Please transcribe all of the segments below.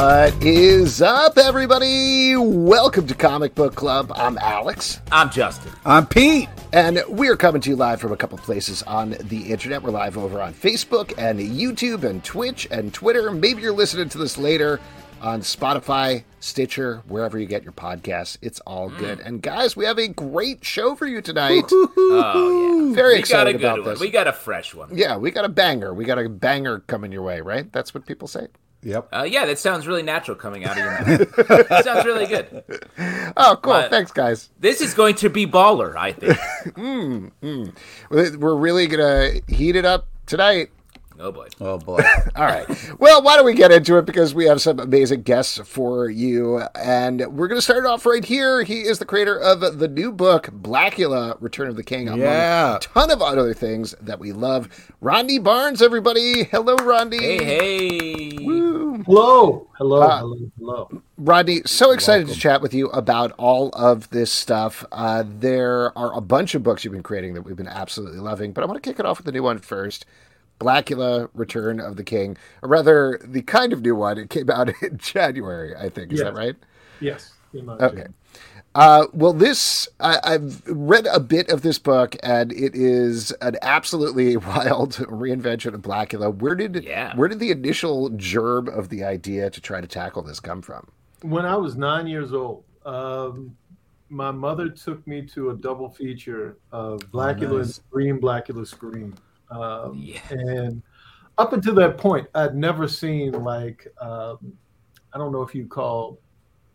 What is up, everybody? Welcome to Comic Book Club. I'm Alex. I'm Justin. I'm Pete. And we're coming to you live from a couple places on the internet. We're live over on Facebook and YouTube and Twitch and Twitter. Maybe you're listening to this later on Spotify, Stitcher, wherever you get your podcasts. It's all mm. good. And guys, we have a great show for you tonight. Oh yeah, Very we excited got a good about one. this. We got a fresh one. Yeah, we got a banger. We got a banger coming your way, right? That's what people say. Yep. Uh, yeah, that sounds really natural coming out of your mouth. That sounds really good. Oh, cool. But- Thanks, guys. This is going to be baller, I think. We're really going to heat it up tonight. Oh boy. Oh boy. All right. Well, why don't we get into it because we have some amazing guests for you. And we're going to start off right here. He is the creator of the new book, Blacula Return of the King, among Yeah. a ton of other things that we love. Rodney Barnes, everybody. Hello, Rodney. Hey, hey. Hello, hello, Uh, hello, hello. Rodney, so excited to chat with you about all of this stuff. Uh, there are a bunch of books you've been creating that we've been absolutely loving, but I want to kick it off with the new one first. Blacula, Return of the King, or rather, the kind of new one. It came out in January, I think. Is Yes. that right? Yes. Okay. Uh, well, this I, I've read a bit of this book, and it is an absolutely wild reinvention of Blacula. Where did Yeah. where did the initial germ of the idea to try to tackle this come from? When I was nine years old, um, my mother took me to a double feature of Blacula and nice. Scream, Blacula Scream. Um, Yeah. And up until that point, I'd never seen, like, um, I don't know if you call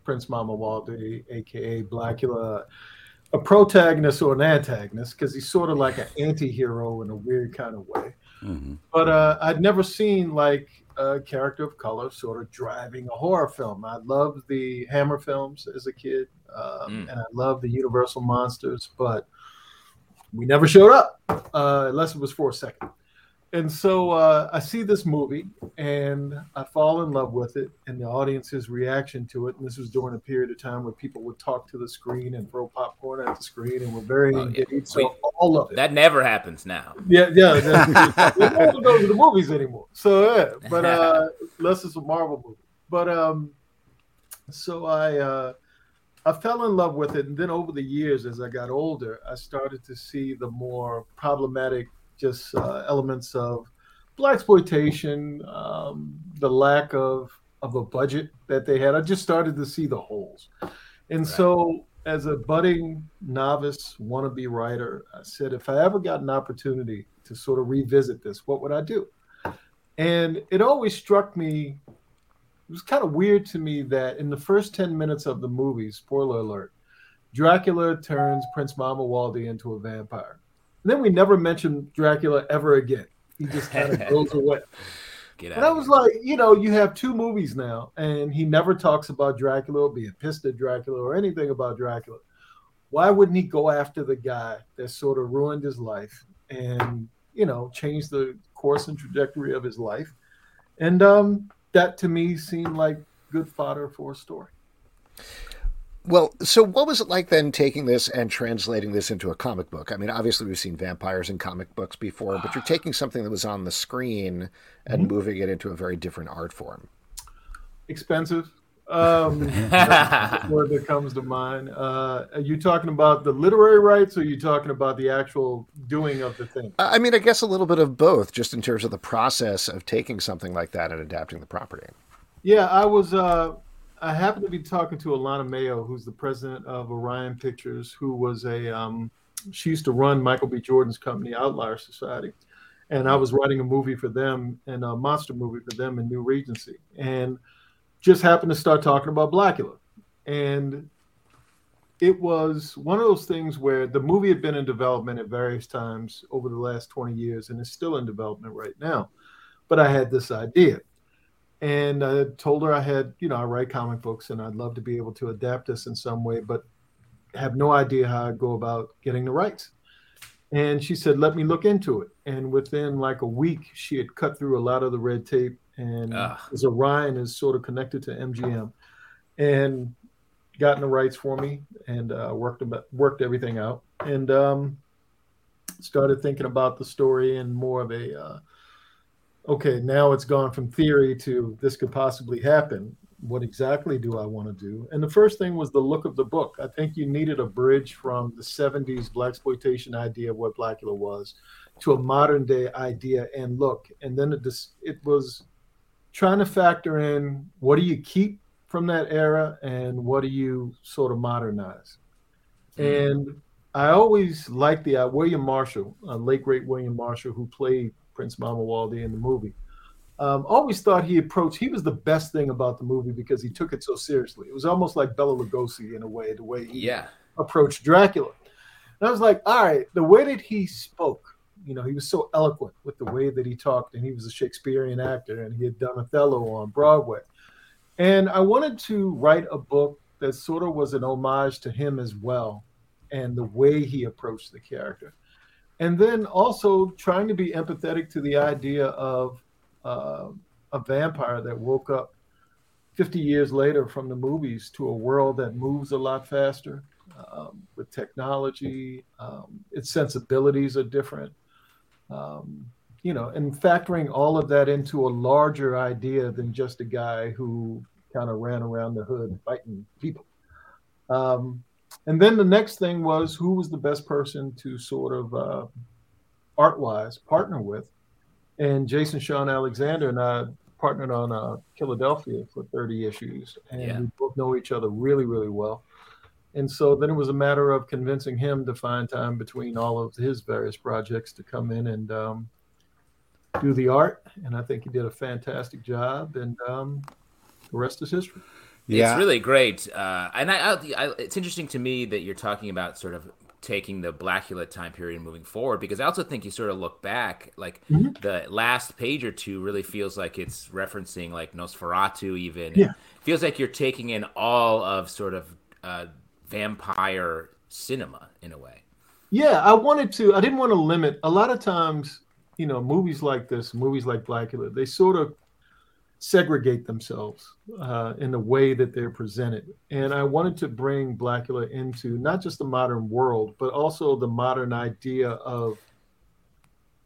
Prince Mama Mamuwalde, aka Blacula, a protagonist or an antagonist, because he's sort of like an anti hero in a weird kind of way. Mhm. but uh, I'd never seen like a character of color sort of driving a horror film. I loved the Hammer films as a kid, um, Mm. and I loved the Universal monsters, but we never showed up uh, unless it was for a second. And so uh, I see this movie and I fall in love with it and the audience's reaction to it. And this was during a period of time where people would talk to the screen and throw popcorn at the screen and were very Oh, yeah. engaged. So all of it. That never happens now. Yeah, yeah. yeah. we don't go to the movies anymore. So yeah, but uh unless it's a Marvel movie. But um so I uh I fell in love with it and then over the years as I got older, I started to see the more problematic just uh, elements of blaxploitation, um, the lack of of a budget that they had. I just started to see the holes. And so as a budding novice wannabe writer, I said, if I ever got an opportunity to sort of revisit this, what would I do? And it always struck me, it was kind of weird to me that in the first 10 minutes of the movie, spoiler alert, Dracula turns Prince Mamuwalde into a vampire. And then we never mention Dracula ever again. He just kind of goes away. Get out. And I was like, you know, you have two movies now, and he never talks about Dracula or being pissed at Dracula or anything about Dracula. Why wouldn't he go after the guy that sort of ruined his life and, you know, changed the course and trajectory of his life? And um, that to me seemed like good fodder for a story. Well, so what was it like then taking this and translating this into a comic book? I mean, obviously we've seen vampires in comic books before, but you're taking something that was on the screen and mm-hmm. moving it into a very different art form. Expensive. Um, word that comes to mind. Uh, are you talking about the literary rights or are you talking about the actual doing of the thing? I I mean, I guess a little bit of both, just in terms of the process of taking something like that and adapting the property. Yeah, I was. Uh, I happened to be talking to Alana Mayo, who's the president of Orion Pictures, who was a. Um, she used to run Michael B. Jordan's company, Outlier Society, and I was writing a movie for them and a monster movie for them in New Regency, and just happened to start talking about Blacula, and it was one of those things where the movie had been in development at various times over the last 20 years and is still in development right now. But I had this idea. And I told her I had, you know, I write comic books and I'd love to be able to adapt this in some way, but have no idea how I'd go about getting the rights. And she said, let me look into it. And within like a week, she had cut through a lot of the red tape. And as Orion is sort of connected to MGM and gotten the rights for me and uh, worked about, worked everything out. And um, started thinking about the story in more of a uh, okay, now it's gone from theory to this could possibly happen. what exactly do I want to do? And the first thing was the look of the book. I think you needed a bridge from the 70s blaxploitation idea of what Blacula was to a modern day idea and look. And then it, it was trying to factor in what do you keep from that era and what do you sort of modernize. Mm-hmm. And I always liked the uh, William Marshall, uh, late great William Marshall, who played Prince Mamuwalde in the movie um, always thought he approached. He was the best thing about the movie because he took it so seriously. It was almost like Bela Lugosi in a way, the way he yeah. approached Dracula. And I was like, all right, the way that he spoke, you know, he was so eloquent with the way that he talked, and he was a Shakespearean actor, and he had done Othello on Broadway. And I wanted to write a book that sort of was an homage to him as well, and the way he approached the character. And then also trying to be empathetic to the idea of uh, a vampire that woke up 50 years later from the movies to a world that moves a lot faster um, with technology. Um, its sensibilities are different. Um, you know, and factoring all of that into a larger idea than just a guy who kind of ran around the hood fighting people. Um, and then the next thing was who was the best person to sort of uh, art wise partner with and Jason Shawn Alexander and I partnered on uh, Killadelphia for 30 issues, and yeah. we both know each other really, really well. And so then it was a matter of convincing him to find time between all of his various projects to come in and um, do the art. And I think he did a fantastic job. And um, the rest is history. Yeah. It's really great. Uh, and I, I, I, it's interesting to me that you're talking about sort of taking the Blacula time period and moving forward because I also think you sort of look back like mm-hmm. the last page or two really feels like it's referencing like Nosferatu even yeah. feels like you're taking in all of sort of uh, vampire cinema in a way yeah I wanted to I didn't want to limit a lot of times you know movies like this movies like Blacula they sort of segregate themselves uh, in the way that they're presented. And I wanted to bring Blacula into not just the modern world, but also the modern idea of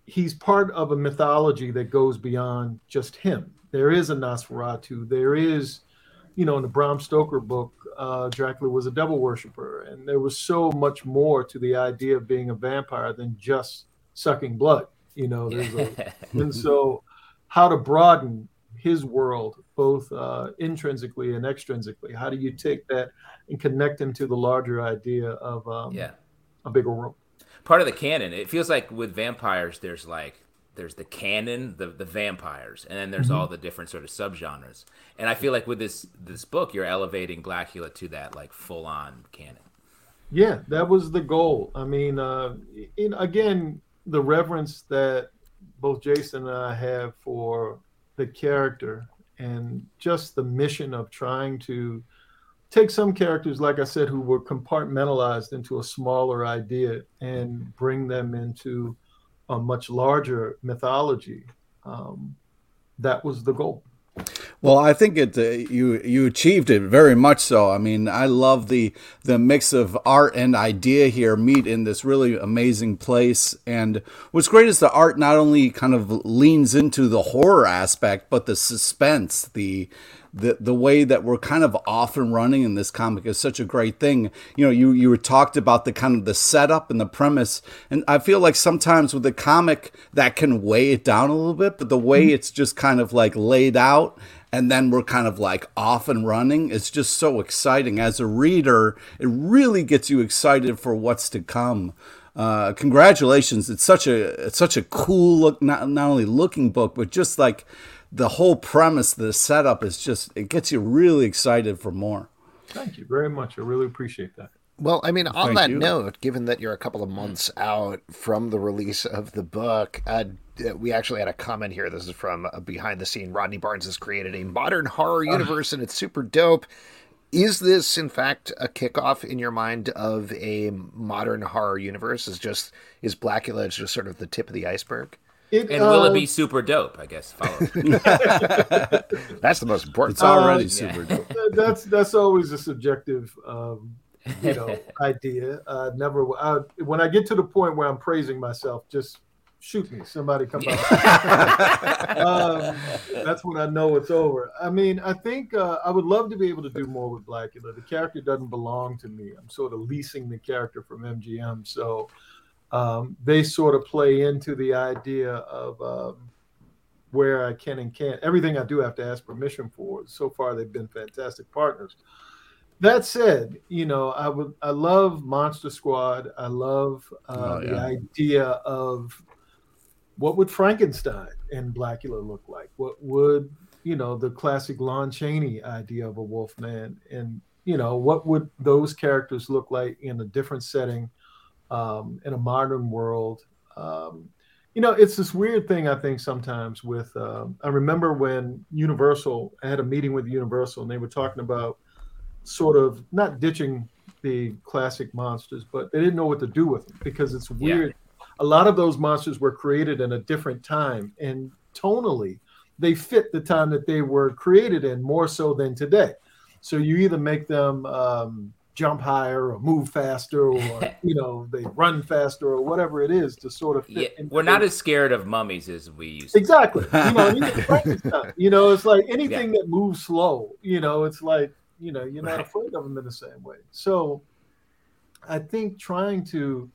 he's part of a mythology that goes beyond just him. There is a Nosferatu. There is, you know, in the Bram Stoker book, uh, Dracula was a devil worshiper. And there was so much more to the idea of being a vampire than just sucking blood. You know, a, and so how to broaden his world, both uh, intrinsically and extrinsically? How do you take that and connect him to the larger idea of um, yeah. a bigger world? Part of the canon. It feels like with vampires, there's like there's the canon, the the vampires, and then there's mm-hmm. all the different sort of subgenres. And I feel like with this this book, you're elevating Blacula to that like full on canon. Yeah, that was the goal. I mean, uh, in, again, the reverence that both Jason and I have for the character and just the mission of trying to take some characters, like I said, who were compartmentalized into a smaller idea and bring them into a much larger mythology. Um, that was the goal. Well, I think it uh, you you achieved it very much so. I mean, I love the the mix of art and idea here meet in this really amazing place. And what's great is the art not only kind of leans into the horror aspect, but the suspense, the the the way that we're kind of off and running in this comic is such a great thing. You know, you you were talked about the kind of the setup and the premise, and I feel like sometimes with the comic that can weigh it down a little bit, but the way mm-hmm. it's just kind of like laid out and then we're kind of like off and running. It's just so exciting. As a reader, it really gets you excited for what's to come. Uh, congratulations! It's such a it's such a cool look. Not not only looking book, but just like the whole premise, the setup is just it gets you really excited for more. Thank you very much. I really appreciate that. Well, I mean, on Thank that you. note, given that you're a couple of months out from the release of the book, uh, we actually had a comment here. This is from behind the scene. Rodney Barnes has created a modern horror universe, uh. and it's super dope. Is this, in fact, a kickoff in your mind of a modern horror universe? Is just is Blackula just sort of the tip of the iceberg? It, and will it be um, super dope? I guess. that's the most important. It's already uh, super yeah. dope. That's that's always a subjective, um, you know, idea. Uh, never. I, when I get to the point where I'm praising myself, just shoot me. Somebody come by. um, that's when I know it's over. I mean, I think uh, I would love to be able to do more with Blacula. The character doesn't belong to me. I'm sort of leasing the character from MGM, so um, they sort of play into the idea of um, where I can and can't. Everything I do, I have to ask permission for. So far, they've been fantastic partners. That said, you know, I would I love Monster Squad. I love uh, oh, yeah. the idea of what would Frankenstein and Blacula look like? What would you know the classic Lon Chaney idea of a wolf man, and you know what would those characters look like in a different setting, um, in a modern world? Um, you know, it's this weird thing I think sometimes with. Um, I remember when Universal, I had a meeting with Universal, and they were talking about sort of not ditching the classic monsters, but they didn't know what to do with them because it's weird. Yeah a lot of those monsters were created in a different time and tonally they fit the time that they were created in more so than today so you either make them um, jump higher or move faster or you know they run faster or whatever it is to sort of fit yeah, we're not as scared of mummies as we used to. exactly you know you know it's like anything yeah. that moves slow you know it's like you know you're not right. afraid of them in the same way so i think trying to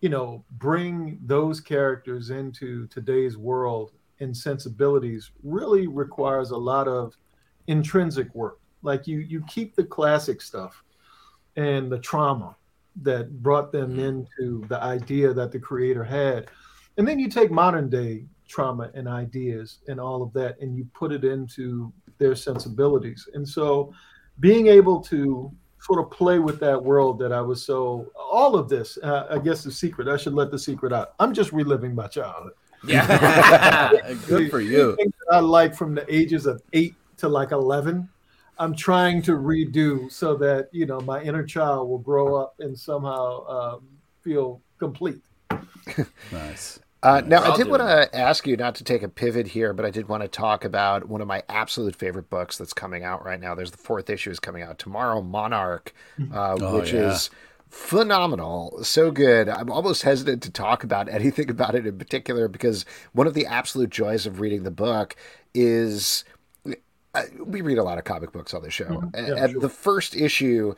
you know, bring those characters into today's world and sensibilities really requires a lot of intrinsic work. Like you, you keep the classic stuff and the trauma that brought them mm-hmm. into the idea that the creator had, and then you take modern day trauma and ideas and all of that, and you put it into their sensibilities. And so, being able to sort of play with that world that I was so all of this. Uh, I guess the secret. I should let the secret out. I'm just reliving my childhood. Yeah, good for you. I like from the ages of eight to like eleven. I'm trying to redo so that you know my inner child will grow up and somehow um, feel complete. nice. Uh, now, I did want to ask you not to take a pivot here, but I did want to talk about one of my absolute favorite books that's coming out right now. There's the fourth issue is coming out tomorrow, Monarch, mm-hmm. uh, oh, which yeah. is phenomenal, so good. I'm almost hesitant to talk about anything about it in particular because one of the absolute joys of reading the book is we read a lot of comic books on the show, mm-hmm. yeah, and, sure. the first issue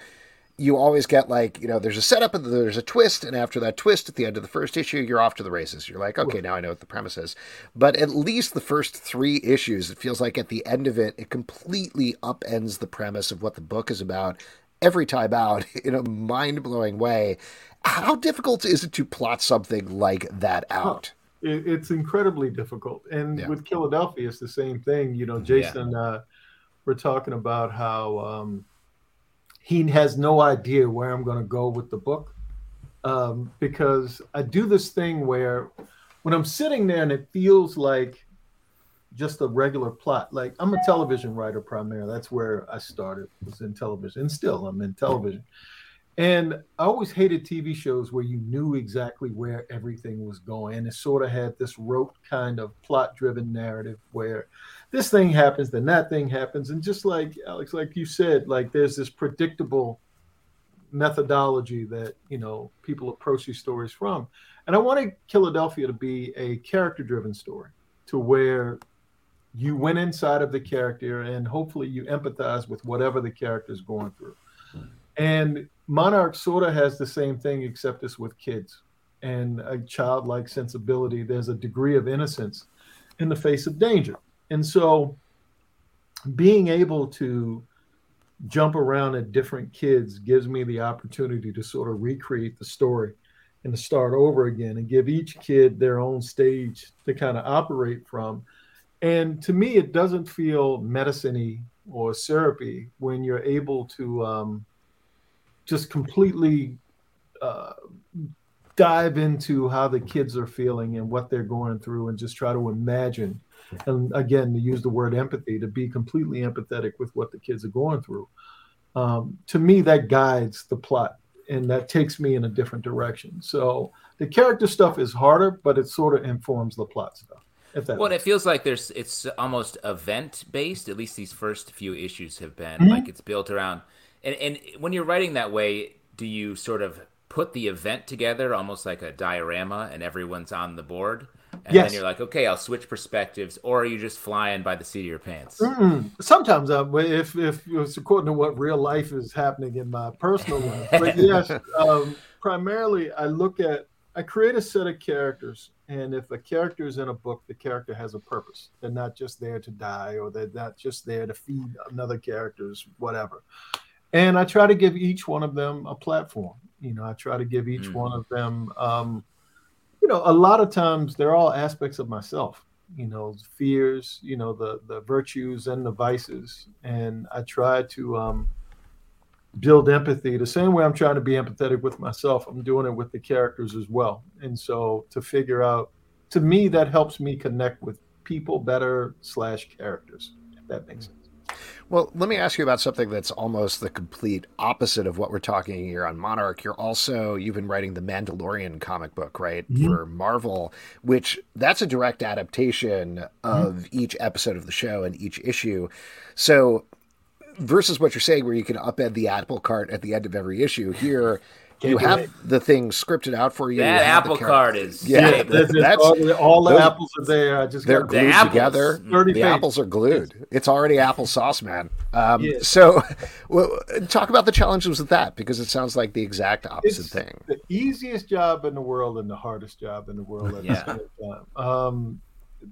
you always get like you know there's a setup and there's a twist and after that twist at the end of the first issue you're off to the races. You're like okay now i know what the premise is. But at least the first three issues it feels like at the end of it it completely upends the premise of what the book is about every time out in a mind-blowing way. How difficult is it to plot something like that out it's incredibly difficult and yeah. with Killadelphia, it's the same thing you know jason yeah. uh, we're talking about how um, he has no idea where I'm going to go with the book um, because I do this thing where when I'm sitting there and it feels like just a regular plot. Like I'm a television writer primarily. That's where I started was in television, and still I'm in television. And I always hated TV shows where you knew exactly where everything was going, and it sort of had this rote kind of plot-driven narrative where this thing happens, then that thing happens, and just like Alex, like you said, like there's this predictable methodology that you know people approach these stories from, and I wanted Killadelphia to be a character-driven story, to where you went inside of the character and hopefully you empathize with whatever the character is going through. And Monarch sort of has the same thing, except it's with kids and a childlike sensibility. There's a degree of innocence in the face of danger. And so being able to jump around at different kids gives me the opportunity to sort of recreate the story and to start over again and give each kid their own stage to kind of operate from. And to me, it doesn't feel medicine or syrupy when you're able to um, just completely uh, dive into how the kids are feeling and what they're going through and just try to imagine and again to use the word empathy to be completely empathetic with what the kids are going through um, to me that guides the plot and that takes me in a different direction so the character stuff is harder but it sort of informs the plot stuff well, it feels like there's it's almost event based. At least these first few issues have been mm-hmm. like it's built around. And and when you're writing that way, do you sort of put the event together almost like a diorama and everyone's on the board and Yes. then you're like okay i'll switch perspectives or are you just flying by the seat of your pants Mm-mm. Sometimes, uh, if if it's according to what real life is happening in my personal life, but yes, um, primarily I look at I create a set of characters, and if a character is in a book, the character has a purpose. They're not just there to die, or they're not just there to feed another character's whatever. And I try to give each one of them a platform. You know, I try to give each Mm. one of them. Um, you know, a lot of times they're all aspects of myself you know fears you know the the virtues and the vices and i try to um build empathy the same way i'm trying to be empathetic with myself i'm doing it with the characters as well and so to figure out to me that helps me connect with people better slash characters if that makes sense Well, let me ask you about something that's almost the complete opposite of what we're talking here on Monarch. You're also you've been writing the Mandalorian comic book, right, Mhm. for Marvel, which that's a direct adaptation of each episode of the show and each issue. So versus what you're saying where you can upend the apple cart at the end of every issue, here Can't you have it. the thing scripted out for you. that you have the apple char- card is Yeah, yeah, There's- there's that's- all, the- all the those- apples are there i just They're got glued apples. together. 30 The pages. apples are glued. It's already applesauce, man. Um, Yeah. So, well, talk about the challenges with that because it sounds like the exact opposite it's thing. the easiest job in the world and the hardest job in the world at Yeah. the same time. Um,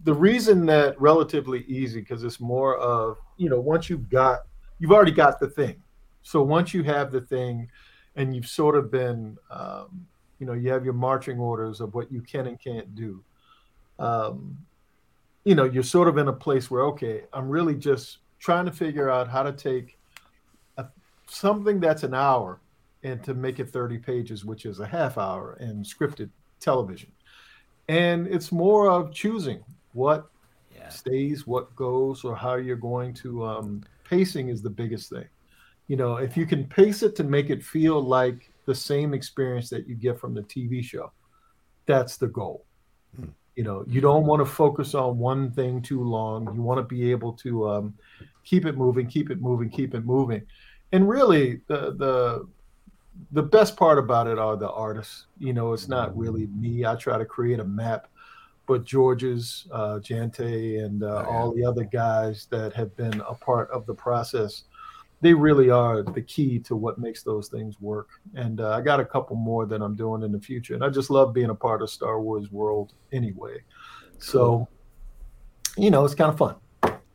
the reason that relatively easy because it's more of you know once you've got you've already got the thing, so once you have the thing, and you've sort of been um, you know you have your marching orders of what you can and can't do. Um, you know you're sort of in a place where okay, I'm really just trying to figure out how to take a, something that's an hour and to make it 30 pages, which is a half hour in scripted television. And it's more of choosing what yeah. stays, what goes, or how you're going to. Um, pacing is the biggest thing. You know, if you can pace it to make it feel like the same experience that you get from the TV show, that's the goal. Hmm. You know, you don't want to focus on one thing too long. You want to be able to um, keep it moving, keep it moving, keep it moving. And really, the the the best part about it are the artists. You know, it's not really me. I try to create a map, but George's, uh, Jeanty, and uh, Oh, yeah. all the other guys that have been a part of the process, they really are the key to what makes those things work. And uh, I got a couple more that I'm doing in the future, and I just love being a part of Star Wars world anyway. So, you know, it's kind of fun.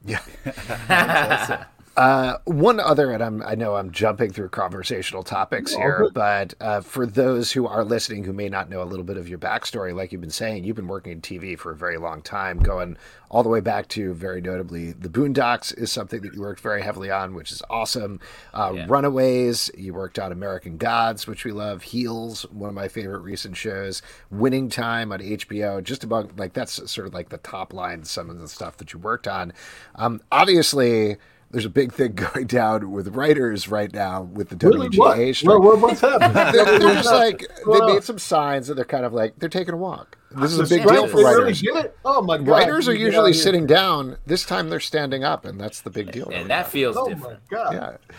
Uh, one other, and I'm, I know I'm jumping through conversational topics here, but uh, for those who are listening who may not know a little bit of your backstory, like you've been saying, you've been working in TV for a very long time, going all the way back to very notably the Boondocks is something that you worked very heavily on, which is awesome. Uh, Yeah. Runaways, you worked on American Gods, which we love. Heels, one of my favorite recent shows. Winning Time on HBO, just about like that's sort of like the top line, some of the stuff that you worked on. Um, obviously there's a big thing going down with writers right now with the Really, WGA what? strike. What, what, what's happening? they're, they're just like they made some signs and they're kind of like they're taking a walk. This is a big strike, deal for they really writers. did? Oh my god! Writers are usually out here. sitting down. This time they're standing up, and that's the big deal. and that feels Oh my different. god! yeah.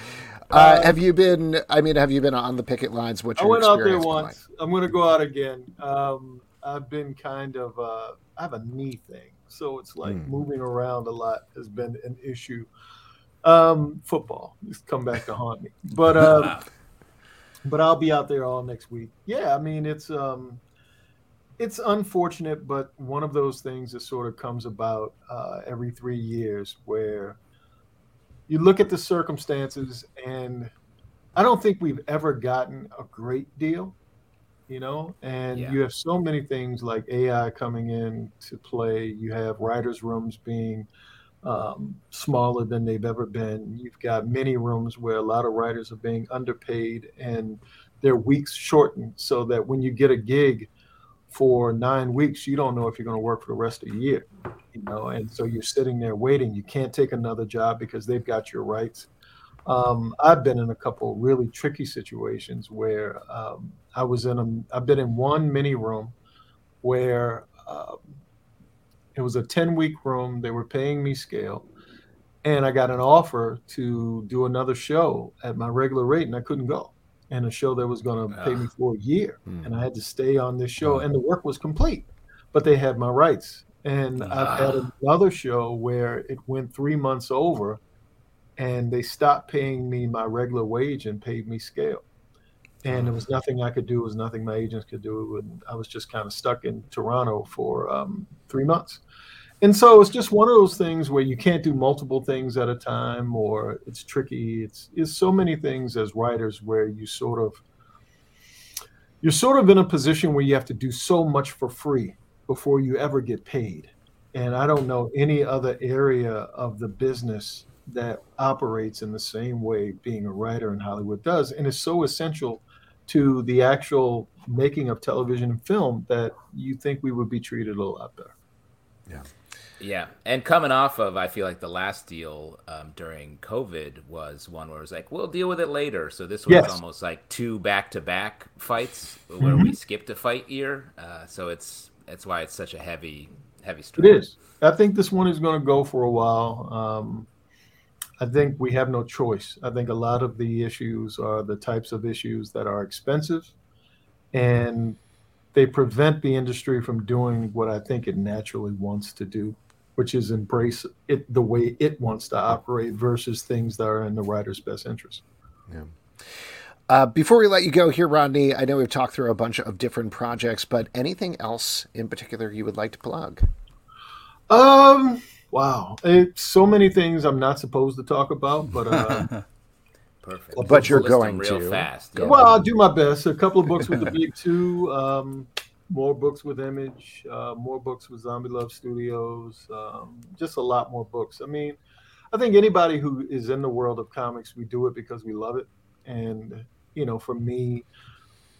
Uh, have you been? I mean, have you been on the picket lines? What's I went out there experience been once. I'm going to go out again. Um, I've been kind of, uh, I have a knee thing. So it's like Hmm. moving around a lot has been an issue. Um, football has come back to haunt me. But, uh, but I'll be out there all next week. Yeah, I mean, it's, um, it's unfortunate, but one of those things that sort of comes about uh, every three years where you look at the circumstances and I don't think we've ever gotten a great deal, you know, and Yeah. you have so many things like AI coming in to play. You have writers' rooms being um, smaller than they've ever been. You've got many rooms where a lot of writers are being underpaid and their weeks shortened so that when you get a gig for nine weeks, you don't know if you're going to work for the rest of the year, you know, and so you're sitting there waiting. You can't take another job because they've got your rights. Um, I've been in a couple really tricky situations where um, I was in a, I've been in one mini room where um, it was a 10 week room. They were paying me scale. And I got an offer to do another show at my regular rate, and I couldn't go. and a show that was going to pay me for a year, Hmm. and I had to stay on this show, and the work was complete, but they had my rights. And I've had Ah. another show where it went three months over, and they stopped paying me my regular wage and paid me scale. And there was nothing I could do. There was nothing my agents could do, and I was just kind of stuck in Toronto for um, three months. And so it's just one of those things where you can't do multiple things at a time, or it's tricky. It's it's so many things as writers where you sort of you're sort of in a position where you have to do so much for free before you ever get paid. And I don't know any other area of the business that operates in the same way being a writer in Hollywood does, and it's so essential to the actual making of television and film that you think we would be treated a lot better. Yeah, Yeah, and coming off of, I feel like the last deal um, during COVID was one where it was like, we'll deal with it later. So this was Yes. almost like two back-to-back fights where we skipped a fight year. Uh, so it's that's why it's such a heavy, heavy It story. is. I think this one is going to go for a while. Um, I think we have no choice. I think a lot of the issues are the types of issues that are expensive and they prevent the industry from doing what I think it naturally wants to do, which is embrace it the way it wants to operate versus things that are in the writer's best interest. Uh, before we let you go here, Rodney, I know we've talked through a bunch of different projects, but anything else in particular you would like to plug? Um, wow. It's so many things I'm not supposed to talk about, but uh, Perfect. But you're going real to. fast. Yeah. Well, I'll do my best. A couple of books with the big two, um, more books with Image, uh, more books with Zombie Love Studios, um, just a lot more books. I mean, I think anybody who is in the world of comics, we do it because we love it. And, you know, for me,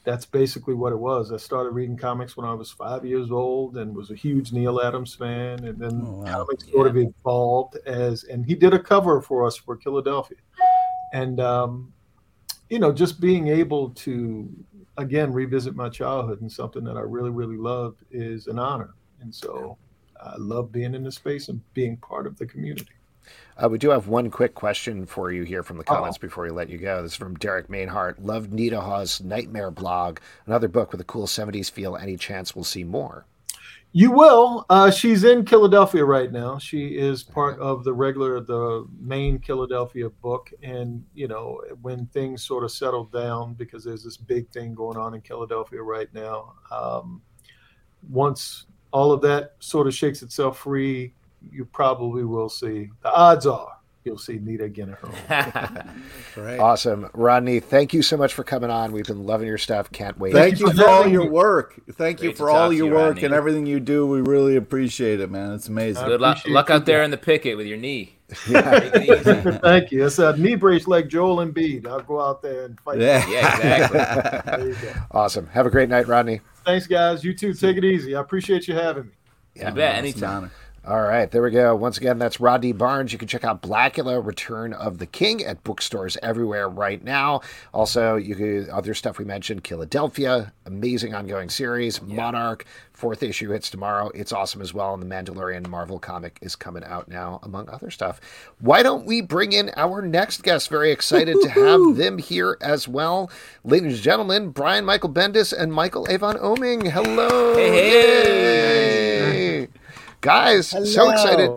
that's basically what it was. I started reading comics when I was five years old and was a huge Neal Adams fan. And then Oh, wow. comics sort of evolved as, and he did a cover for us for Killadelphia. And, um, you know, just being able to again revisit my childhood and something that I really, really loved is an honor. And so I love being in the space and being part of the community. Uh, we do have one quick question for you here from the Uh-oh. comments before we let you go. This is from Derek Mainhart. Love Nita Hawes' Nightmare blog. Another book with a cool 70s feel. Any chance we'll see more? You will. Uh, she's in Killadelphia right now. She is part of the regular, the main Killadelphia book. And, you know, when things sort of settle down, because there's this big thing going on in Killadelphia right now, um, once all of that sort of shakes itself free, you probably will see. The odds are you'll see Nita again at home. Great. Awesome. Rodney, thank you so much for coming on. We've been loving your stuff. Can't wait. Thank you for for all your work. Thank you for all your you, work Rodney. and everything you do. We really appreciate it, man. It's amazing. Good luck, luck out there in the picket with your knee. Take it easy. Thank you. It's a knee brace like Joel Embiid. I'll go out there and fight. Yeah. Yeah, exactly. There you go. Awesome. Have a great night, Rodney. Thanks, guys. You too. Take it easy. I appreciate you having me. You bet. It's an Anytime. All right, there we go. Once again, that's Rodney Barnes. You can check out Blacula Return of the King at bookstores everywhere right now. Also, you can other stuff we mentioned, Killadelphia, amazing ongoing series, Monarch, fourth issue hits tomorrow. It's awesome as well. And the Mandalorian Marvel comic is coming out now, among other stuff. Why don't we bring in our next guest? Very excited to have them here as well. Ladies and gentlemen, Brian Michael Bendis and Michael Avon Oeming. Hello. Hey, Yay. Guys, so excited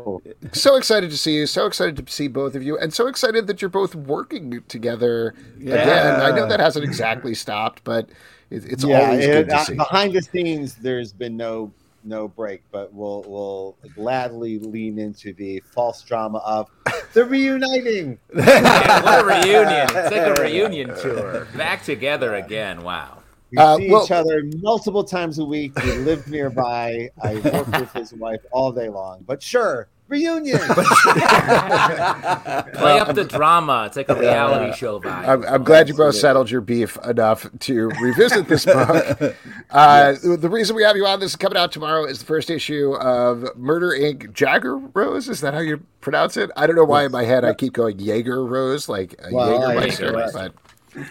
so excited to see you. So excited to see both of you, and so excited that you're both working together again. I know that hasn't exactly stopped, but it, it's yeah, always it- good to uh, see. behind the scenes, there's been no no break, but we'll we'll gladly lean into the false drama of the reuniting. Man, what a reunion! It's like a reunion tour. Back together again. Wow. We Uh, see well- each other multiple times a week. We live nearby. I work with his wife all day long. But sure, reunion. Play up the drama. It's like a reality show vibe. I'm, I'm glad you both settled your beef enough to revisit this book. Uh, the reason we have you on this is coming out tomorrow is the first issue of Murder Inc. Jagger Rose. Is that how you pronounce it? I don't know why in my head I keep going Jaeger Rose, like a Well, I- Jägermeister, Jägermeister. but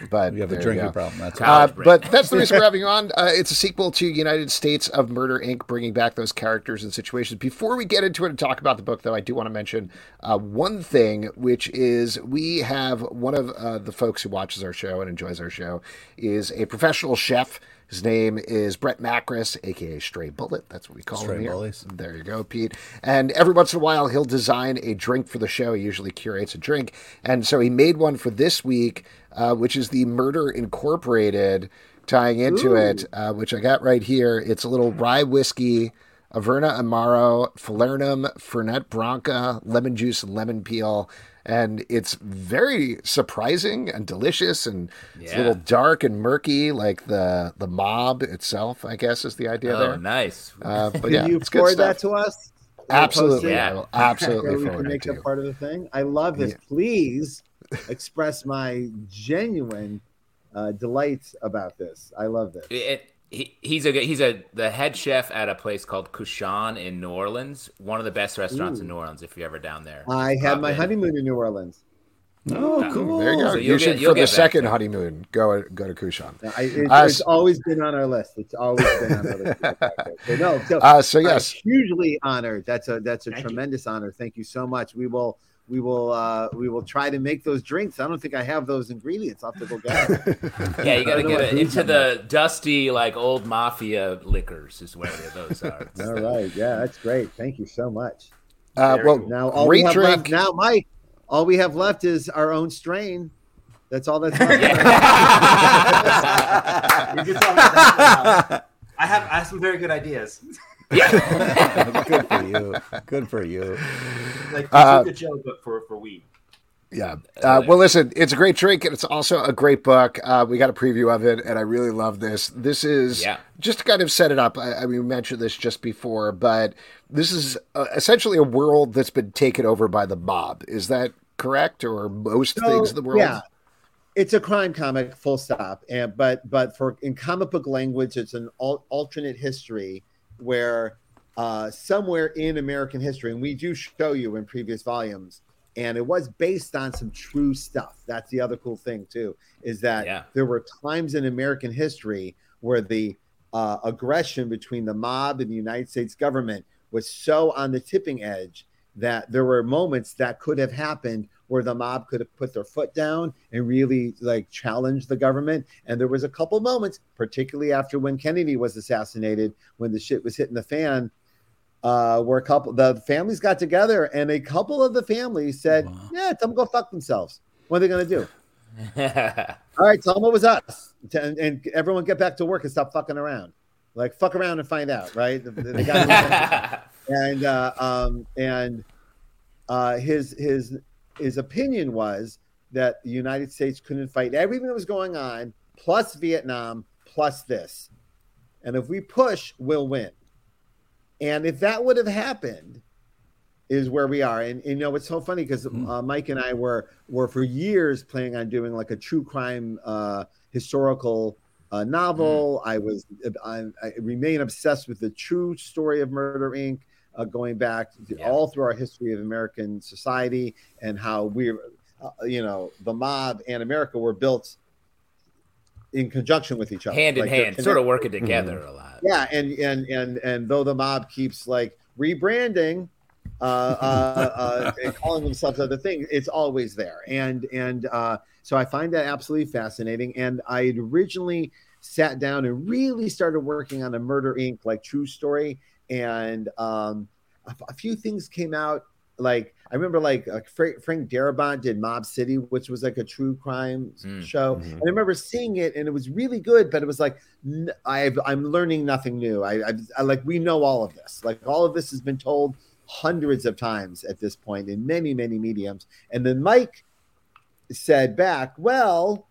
But You have a drinking problem. That's Uh, but that's the reason we're having you on. Uh, it's a sequel to United States of Murder Inc., bringing back those characters and situations. Before we get into it and talk about the book, though, I do want to mention uh, one thing, which is we have one of uh, the folks who watches our show and enjoys our show is a professional chef. His name is Brett Macris, aka Stray Bullet. That's what we call Stray him here. Bullies. There you go, Pete. And every once in a while, he'll design a drink for the show. He usually curates a drink. And so he made one for this week, uh, which is the Murder Incorporated, tying into it, uh, which I got right here. It's a little rye whiskey, Averna Amaro, Falernum, Fernet Branca, lemon juice, and lemon peel. And it's very surprising and delicious, and it's a little dark and murky, like the the mob itself. I guess is the idea Oh, there. nice. Uh, but Can yeah, you it's good forward stuff. that to us? Absolutely, Yeah. I will so absolutely we can make that part of the thing. I love this. Yeah. Please express my genuine uh, delight about this. I love this. It, he, he's a he's a the head chef at a place called Cochon in New Orleans. One of the best restaurants in New Orleans. If you're ever down there, I had my in. honeymoon in New Orleans. Oh, cool. There you go. So you should get- you'll for the get back second honeymoon go go to Cochon. I, it, Uh, it's always been on our list. It's always been on our list. So, no, so, Uh, so I'm yes, hugely honored. That's a that's a Thank you. tremendous honor. Thank you so much. We will we will uh, we will try to make those drinks. I don't think I have those ingredients. I'll have to go get them. yeah, you got to I don't know get it into I'm the dusty like old mafia liquors is where those are. All right, yeah, that's great. Thank you so much. uh, well, cool. Now all we have left now, Mike. All we have left is our own strain. That's all that's left. You can tell me that now. I have I have some very good ideas. Good for you. Good for you. Like Uh, the Joe, but for for weed. Yeah. Uh, well, listen, it's a great drink, and it's also a great book. Uh, we got a preview of it, and I really love this. This is Yeah. just to kind of set it up. I, I mean, we mentioned this just before, but this is uh, essentially a world that's been taken over by the mob. Is that correct, or most So, things in the world? Yeah, it's a crime comic, full stop. And but but for in comic book language, it's an al- alternate history where uh, somewhere in American history, and we do show you in previous volumes, and it was based on some true stuff. That's the other cool thing too, is that Yeah. there were times in American history where the uh, aggression between the mob and the United States government was so on the tipping edge that there were moments that could have happened where the mob could have put their foot down and really like challenged the government. And there was a couple moments, particularly after when Kennedy was assassinated, when the shit was hitting the fan, uh, where a couple the families got together and a couple of the families said, Wow. "Yeah, tell them go fuck themselves. What are they gonna do? All right, tell them it was us, and, and everyone get back to work and stop fucking around. Like fuck around and find out, right? And uh, um, and uh, his his his opinion was that the United States couldn't fight everything that was going on, plus Vietnam, plus this, and if we push, we'll win. And if that would have happened, is where we are. And, and, you know, it's so funny because uh, Mike and I were were for years planning on doing like a true crime uh, historical uh, novel. I was I, I remain obsessed with the true story of Murder Inc. Uh, going back Yeah. all through our history of American society and how we, uh, you know, the mob and America were built in conjunction with each other, hand in Like, hand, sort of working together a lot. Yeah, and and and and though the mob keeps like rebranding, uh, uh, uh, and calling themselves other things, it's always there. And and uh, so I find that absolutely fascinating. And I had originally sat down and really started working on a Murder Inc. like true story, and um, a, a few things came out. Like I remember, like uh, Frank, Frank Darabont did Mob City, which was like a true crime Mm. show, Mhm. and I remember seeing it, and it was really good. But it was like I've, I'm learning nothing new. I, I, I like we know all of this. Like all of this has been told hundreds of times at this point in many many mediums. And then Mike said back, "Well,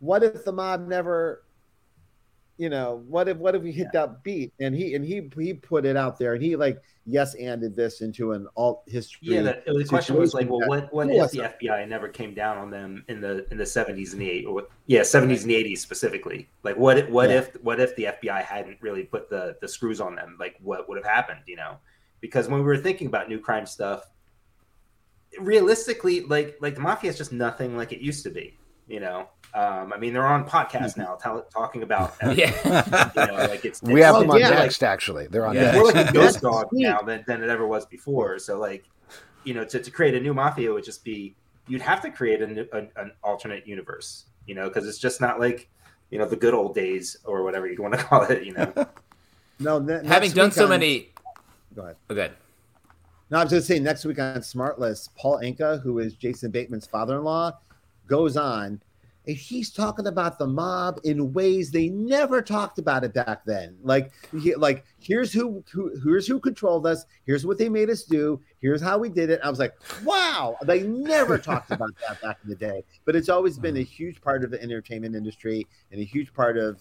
what if the mob never?" You know what if what if we hit that beat and he and he he put it out there and he like yes anded this into an alt history. Yeah, the, the question was like, well, what what if the FBI never came down on them in the in the seventies and the eight or yeah seventies and eighties specifically? Like, what if- what Yeah. if what if the FBI hadn't really put the the screws on them? Like, what would have happened? You know, because when we were thinking about new crime stuff, realistically, like like the mafia is just nothing like it used to be. You know, um, I mean, they're on podcasts now, tell, talking about yeah. You know, like it's, we have it's, them on yeah. next, actually. They're on Yeah. next. more like a ghost dog now than, than it ever was before. So like, you know, to, to create a new mafia would just be you'd have to create a new, an, an alternate universe, you know, because it's just not like you know the good old days or whatever you'd want to call it, you know. No, ne- Having done so on- many. Go ahead. Oh, good. No, I was just saying next week on Smartless, Paul Anka, who is Jason Bateman's father-in-law, goes on and he's talking about the mob in ways they never talked about it back then. Like, he, like here's who, who here's who controlled us. Here's what they made us do. Here's how we did it. I was like, wow, they never talked about that back in the day. But it's always been a huge part of the entertainment industry and a huge part of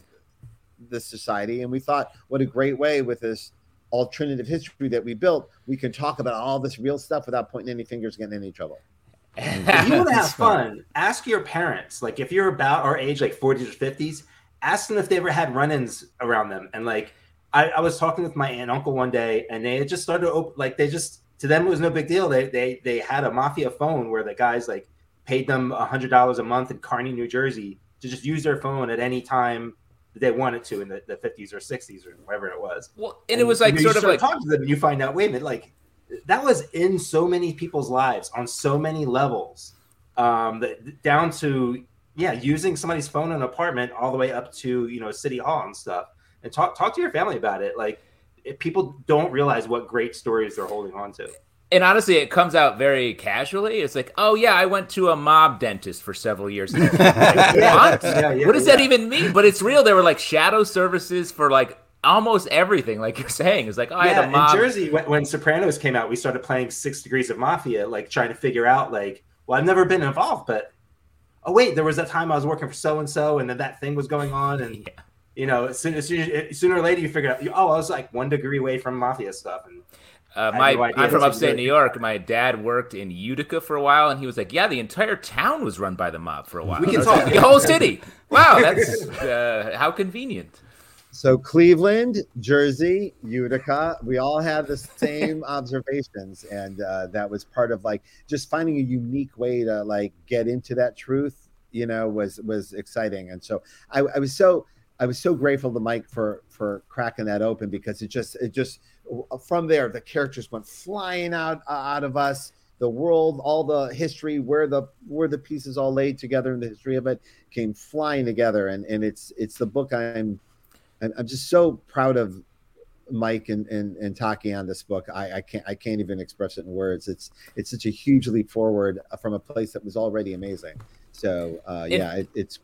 the society. And we thought, what a great way with this alternative history that we built, we can talk about all this real stuff without pointing any fingers, getting in any trouble. If you want to have fun, ask your parents. Like if you're about our age, like 40s or 50s, ask them if they ever had run-ins around them. And like I, I was talking with my aunt and uncle one day, and they had just started to open, like they just to them it was no big deal. They they they had a mafia phone where the guys like paid them a hundred dollars a month in Kearny, New Jersey, to just use their phone at any time that they wanted to in the, the 50s or 60s or whatever it was. Well, and it was like you sort of start like talking to them, and you find out, wait a minute, like that was in so many people's lives on so many levels, um, that, down to yeah, using somebody's phone in an apartment all the way up to you know city hall and stuff. And talk talk to your family about it. Like if people don't realize what great stories they're holding on to. And honestly, it comes out very casually. It's like, oh yeah, I went to a mob dentist for several years. Like, what? Yeah, yeah, what does that even mean? But it's real. There were like shadow services for like almost everything. Like you're saying, it's like, oh, I had yeah, in. Jersey, when, when Sopranos came out, we started playing Six Degrees of Mafia, like trying to figure out, like, well, I've never been involved, but oh wait, there was that time I was working for so and so, and then that thing was going on, and Yeah. you know, as soon, as soon, sooner or later, you figure out, oh, I was like one degree away from mafia stuff, and Uh, my, no I'm from upstate. New York. My dad worked in Utica for a while, and he was like, "Yeah, the entire town was run by the mob for a while. We can talk. like, the whole city. Wow, that's uh, how convenient." So Cleveland, Jersey, Utica, we all had the same observations, and uh, that was part of like just finding a unique way to like get into that truth. You know, was was exciting, and so I, I was so I was so grateful to Mike for for cracking that open because it just it just from there the characters went flying out out of us. The world, all the history, where the where the pieces all laid together in the history of it came flying together, and and it's it's the book I'm I'm just so proud of Mike and, and, and Taki on this book. I, I can't I can't even express it in words. It's it's such a huge leap forward from a place that was already amazing. So uh, yeah, it, it's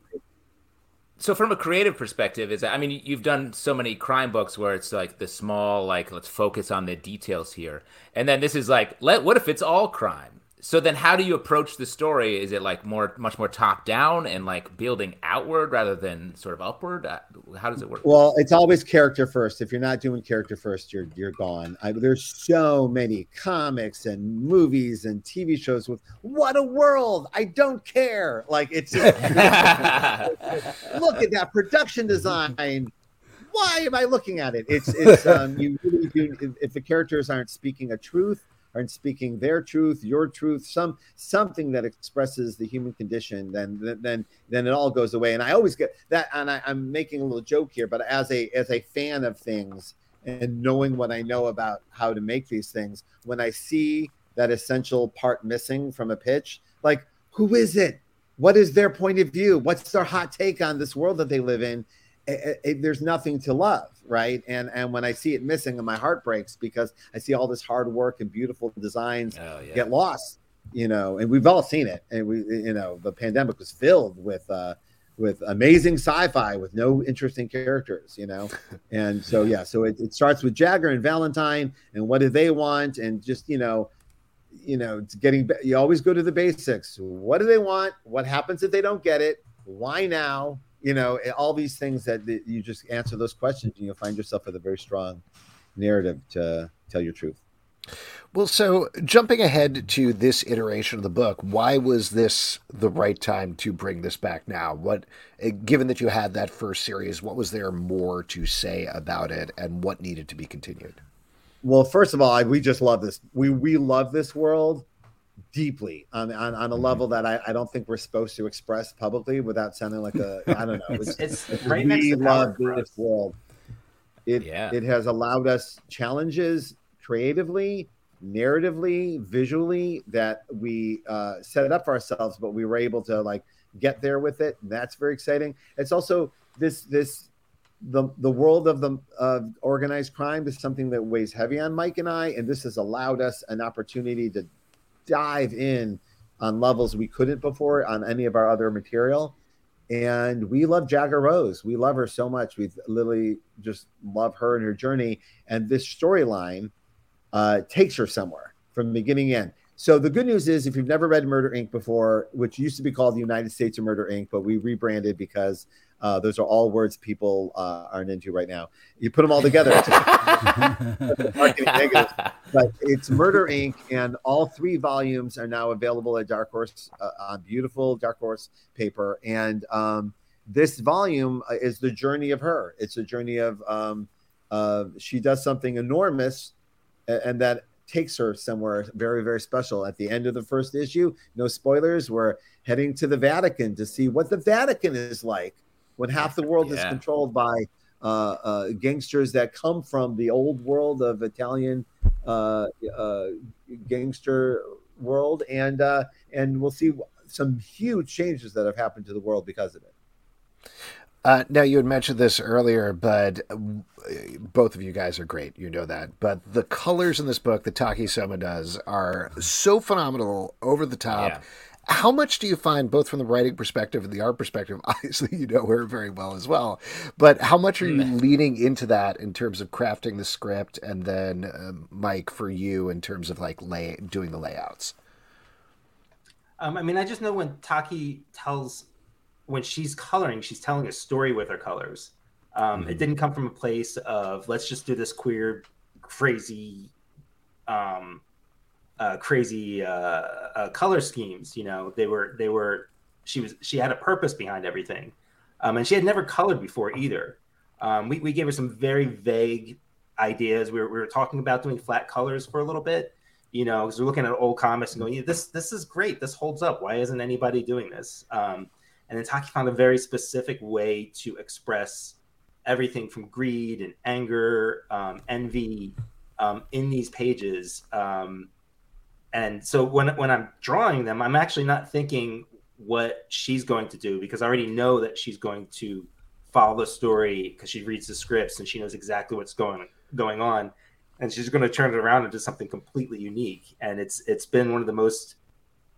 so from a creative perspective is i mean you've done so many crime books where it's like the small like let's focus on the details here and then this is like let what if it's all crime so then how do you approach the story is it like more much more top down and like building outward rather than sort of upward Uh, how does it work well, it's always character first. If you're not doing character first, you're you're gone. I, there's so many comics and movies and TV shows with what a world. I don't care. Like it's just, look at that production design. Why am I looking at it? It's it's um, you really do. If the characters aren't speaking a truth, aren't speaking their truth, your truth, some something that expresses the human condition, then then then it all goes away. And I always get that. And I, I'm making a little joke here, but as a as a fan of things and knowing what I know about how to make these things, when I see that essential part missing from a pitch, like who is it? What is their point of view? What's their hot take on this world that they live in? It, it, there's nothing to love, right? And and when I see it missing, and my heart breaks because I see all this hard work and beautiful designs oh yeah get lost, you know. And we've all seen it, and we, you know, the pandemic was filled with uh, with amazing sci-fi with no interesting characters, you know. And so yeah, so it, it starts with Jagger and Valentine, and what do they want, and just you know, you know, it's getting you always go to the basics. What do they want? What happens if they don't get it? Why now? You know, all these things that, that you just answer those questions, and you'll find yourself with a very strong narrative to tell your truth. Well, so jumping ahead to this iteration of the book, why was this the right time to bring this back now? What, eh, given that you had that first series, what was there more to say about it, and what needed to be continued? Well, first of all, I, we just love this. We we love this world, deeply on, on, on a level that I, I don't think we're supposed to express publicly without sounding like a I don't know. It's, it's, it's right next to love this world. It Yeah. it has allowed us challenges creatively, narratively, visually that we uh, set it up for ourselves, but we were able to like get there with it. That's very exciting. It's also this this the the world of the of organized crime is something that weighs heavy on Mike and I, and this has allowed us an opportunity to dive in on levels we couldn't before on any of our other material. And we love Jagger Rose. We love her so much. We literally just love her and her journey. And this storyline uh, takes her somewhere from beginning to end. So the good news is, if you've never read Murder Inc. before, which used to be called the United States of Murder Inc., but we rebranded because uh, those are all words people uh, aren't into right now. You put them all together, marketing. But it's Murder Inc. and all three volumes are now available at Dark Horse uh, on beautiful Dark Horse paper. And um, this volume uh, is the journey of her. It's a journey of um, uh, she does something enormous, a- and that takes her somewhere very very special. At the end of the first issue, no spoilers. We're heading to the Vatican to see what the Vatican is like when half the world is controlled by uh, uh, gangsters that come from the old world of Italian uh, uh, gangster world, and uh, and we'll see some huge changes that have happened to the world because of it. Uh, now you had mentioned this earlier, but uh, both of you guys are great. You know that. But the colors in this book that Taki Soma does are so phenomenal, over the top. Yeah. How much do you find, both from the writing perspective and the art perspective? Obviously, you know her very well as well. But how much are you leaning into that in terms of crafting the script, and then um, Mike for you in terms of like lay doing the layouts? Um, I mean, I just know when Taki tells, when she's coloring, she's telling a story with her colors. Um, It didn't come from a place of let's just do this queer, crazy, um, uh, crazy uh, uh, color schemes. You know, they were they were. She was she had a purpose behind everything, um, and she had never colored before either. Um, we we gave her some very vague ideas. We were, we were talking about doing flat colors for a little bit, you know, because we're looking at old comics and going, yeah, this this is great. This holds up. Why isn't anybody doing this? Um, and then Taki found a very specific way to express everything from greed and anger, um, envy um, in these pages. Um, and so when when I'm drawing them, I'm actually not thinking what she's going to do because I already know that she's going to follow the story because she reads the scripts and she knows exactly what's going going on. And she's going to turn it around into something completely unique. And it's it's been one of the most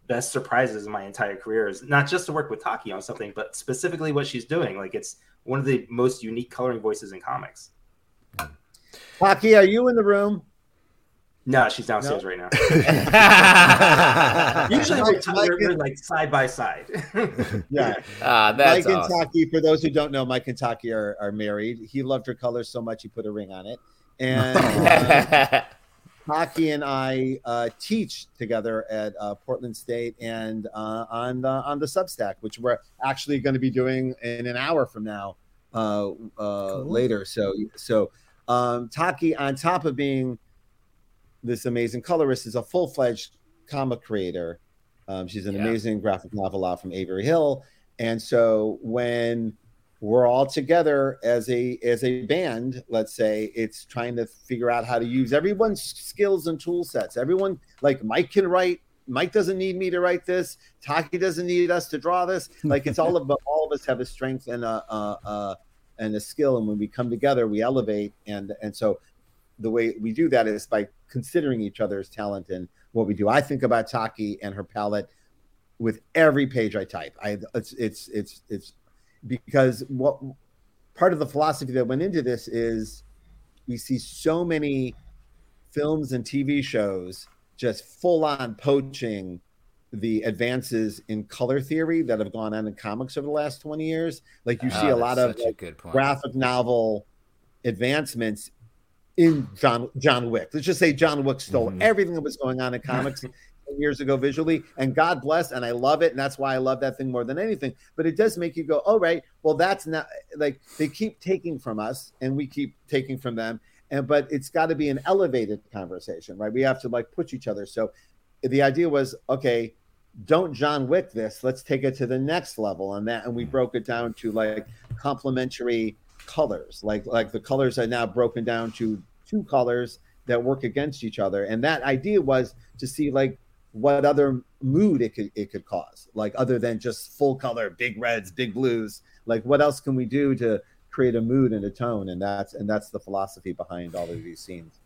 best surprises in my entire career is not just to work with Taki on something but specifically what she's doing. Like it's one of the most unique coloring voices in comics. Taki, are you in the room? No she's downstairs right now usually we're, Mike we're, we're like side by side Yeah. Ah, that's Mike awesome. and Taki, for those who don't know, Mike and Taki are, are married. He loved her color so much he put a ring on it. And uh, Taki and I uh, teach together at uh, Portland State and uh, on the on the Substack, which we're actually going to be doing in an hour from now, uh, uh, later. So so um, Taki, on top of being this amazing colorist, is a full fledged comic creator. Um, she's an Yeah. amazing graphic novel out from Avery Hill, and so when we're all together as a as a band let's say it's trying to figure out how to use everyone's skills and tool sets. Everyone like mike can write. Mike doesn't need me to write this. Taki doesn't need us to draw this. Like it's all of all of us have a strength and a, a, a and a skill. And when we come together we elevate. And and so the way we do that is by considering each other's talent and what we do. I think about taki and her palette with every page i type. I it's it's it's it's because what part of the philosophy that went into this is we see so many films and TV shows just full on poaching the advances in color theory that have gone on in comics over the last 20 years. Like you see Oh, a lot of a like, graphic novel advancements in John John Wick. Let's just say John Wick stole Mhm. everything that was going on in comics 10 years ago visually, and God bless, and I love it, and that's why I love that thing more than anything. But it does make you go, "Oh, right, well, that's not like they keep taking from us, and we keep taking from them." And but it's got to be an elevated conversation, right? We have to like push each other. So the idea was okay, don't John Wick this. Let's take it to the next level, and that and we broke it down to like complementary colors, like like the colors are now broken down to two colors that work against each other, and that idea was to see like what other mood it could it could cause, like other than just full color, big reds, big blues. Like what else can we do to create a mood and a tone? And that's and that's the philosophy behind all of these scenes.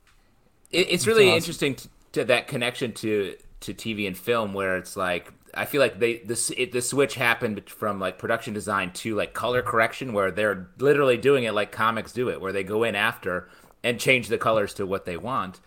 It, it's really awesome. interesting to, to, that connection to to TV and film, where it's like I feel like they the it, the switch happened from like production design to like color correction, where they're literally doing it like comics do it, where they go in after and change the colors to what they want.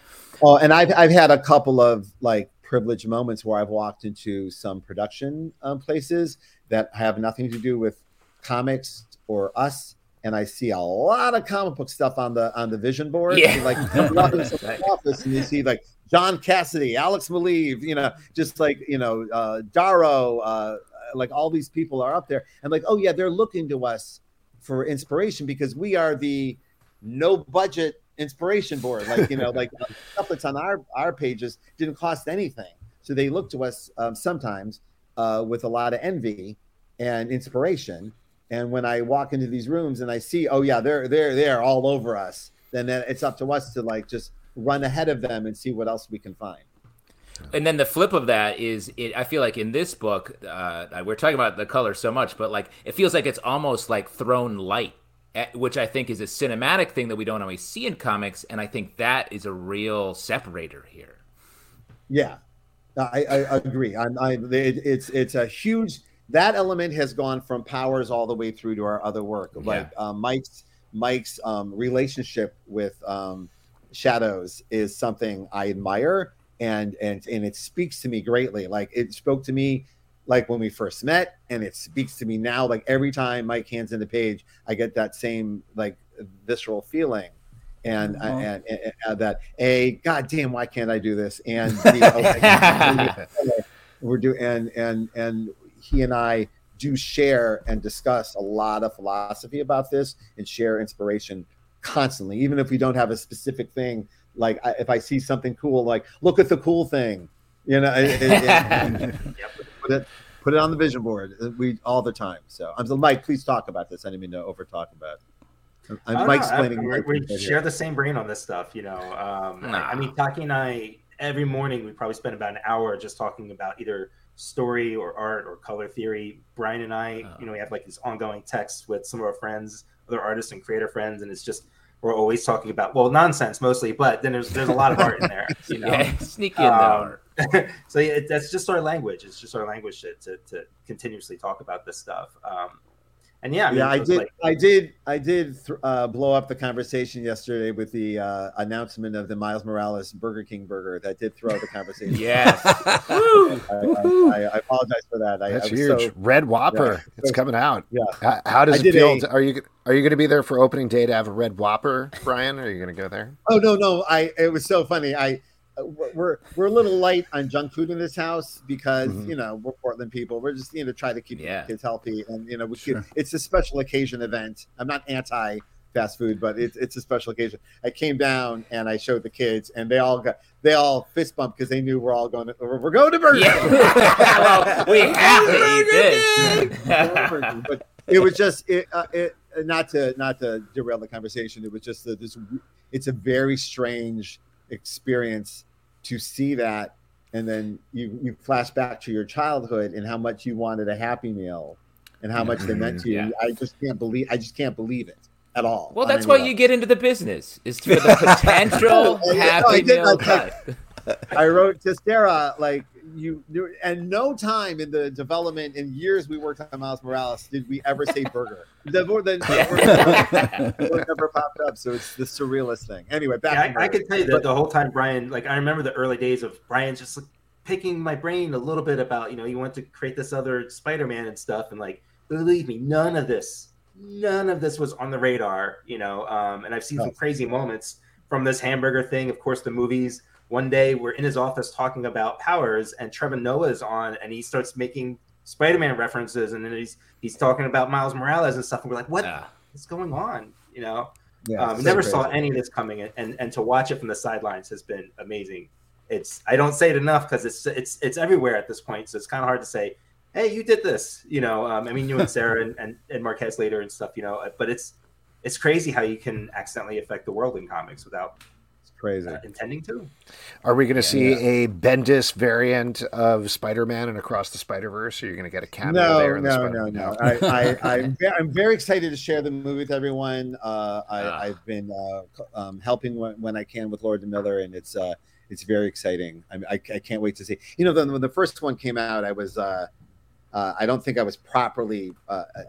Oh, and I've I've had a couple of like privileged moments where I've walked into some production um, places that have nothing to do with comics or us and I see a lot of comic book stuff on the on the vision board. Yeah. like office and you see like John Cassaday, Alex Maleev, you know, just like you know, uh, Darrow, uh, like all these people are up there, and like, oh yeah, they're looking to us for inspiration because we are the no budget inspiration board. Like you know, like stuff that's on our our pages didn't cost anything, so they look to us um, sometimes uh, with a lot of envy and inspiration. And when I walk into these rooms and I see, oh yeah, they're they're they're all over us, then it's up to us to like just run ahead of them and see what else we can find. And then the flip of that is, it, I feel like in this book, uh, we're talking about the color so much, but like it feels like it's almost like thrown light which I think is a cinematic thing that we don't always see in comics, and I think that is a real separator here. Yeah, I, I agree. I'm, I, it, it's it's a huge that element has gone from powers all the way through to our other work. Yeah. Like um, Mike's Mike's um, relationship with um, shadows is something I admire, and and and it speaks to me greatly. Like it spoke to me like when we first met, and it speaks to me now. Like every time Mike hands in the page, I get that same like visceral feeling. And, uh-huh. and, and, and, that a god damn why can't I do this and okay, we're doing and and and he and I do share and discuss a lot of philosophy about this and share inspiration constantly even if we don't have a specific thing like if I see something cool like look at the cool thing you know, it, it, it, put it put it on the vision board. Uh, we all the time. So I'm so Mike. Please talk about this. I didn't mean to over talk about. I'm oh, Mike's no, explaining. we share here. the same brain on this stuff. You know, um, nah. I mean, Taki and I every morning we probably spend about an hour just talking about either story or art or color theory. Brian and I, oh. you know, we have like these ongoing texts with some of our friends, other artists and creator friends, and it's just we're always talking about well nonsense mostly, but then there's there's a lot of art in there. You know, yeah, sneaky in um, so yeah, that's just our language. It's just our language to, to, to continuously talk about this stuff. Um, and yeah, I mean, yeah, I did, like, I did, I did uh, blow up the conversation yesterday with the uh, announcement of the Miles Morales Burger King burger. That did throw the conversation. yes, I, I, I, apologize for that. That's huge. So, Red Whopper, yeah, it's coming out. Yeah. How, how does it feel? A, are you are you going to be there for opening day to have a Red Whopper, Brian? Are you going to go there? Oh no, no. I it was so funny. I we're we're a little light on junk food in this house because mm-hmm. you know we're Portland people. We're just you know try to keep yeah. kids healthy, and you know we sure. it's a special occasion event. I'm not anti fast food, but it's it's a special occasion. I came down and I showed the kids, and they all got they all fist bumped because they knew we're all going to we're going to Burger yeah. well, we have to eat this. but it was just it, uh, it not to not to derail the conversation. It was just that this it's a very strange experience to see that and then you you flash back to your childhood and how much you wanted a happy meal and how much they meant to you. Yeah. I just can't believe I just can't believe it at all. Well, that's why level. you get into the business is for the potential oh, happy no, meal. Like, I wrote to Sara like you and no time in the development in years we worked on Miles Morales did we ever say burger. the more than never popped up. So it's the surrealist thing. Anyway, back. Yeah, I, I can tell you that the whole time, Brian. Like I remember the early days of Brian just like, picking my brain a little bit about you know you want to create this other Spider-Man and stuff, and like believe me, none of this, none of this was on the radar. You know, um, and I've seen some crazy moments from this hamburger thing. Of course, the movies one day we're in his office talking about powers and Trevor Noah is on and he starts making Spider-Man references and then he's he's talking about Miles Morales and stuff and we're like what yeah. is going on you know yeah, um, so never crazy. saw any of this coming and, and and to watch it from the sidelines has been amazing it's I don't say it enough because it's it's it's everywhere at this point. So it's kind of hard to say, hey, you did this. You know, um, I mean, you and Sara and, and, and Marquez later and stuff. You know, but it's it's crazy how you can accidentally affect the world in comics without crazy. uh, intending to. Are we going to see a Bendis variant of Spider-Man and Across the Spider-Verse? Or are you going to get a cameo No, there? in the no, no, no. I, I, I'm, I'm very excited to share the movie with everyone. Uh, I, Ah. I've been uh, um, helping when, when I can with Lord Miller, and it's uh, it's very exciting. I, I, I can't wait to see. You know, then when the first one came out, I was uh, uh, I don't think I was properly uh, uh,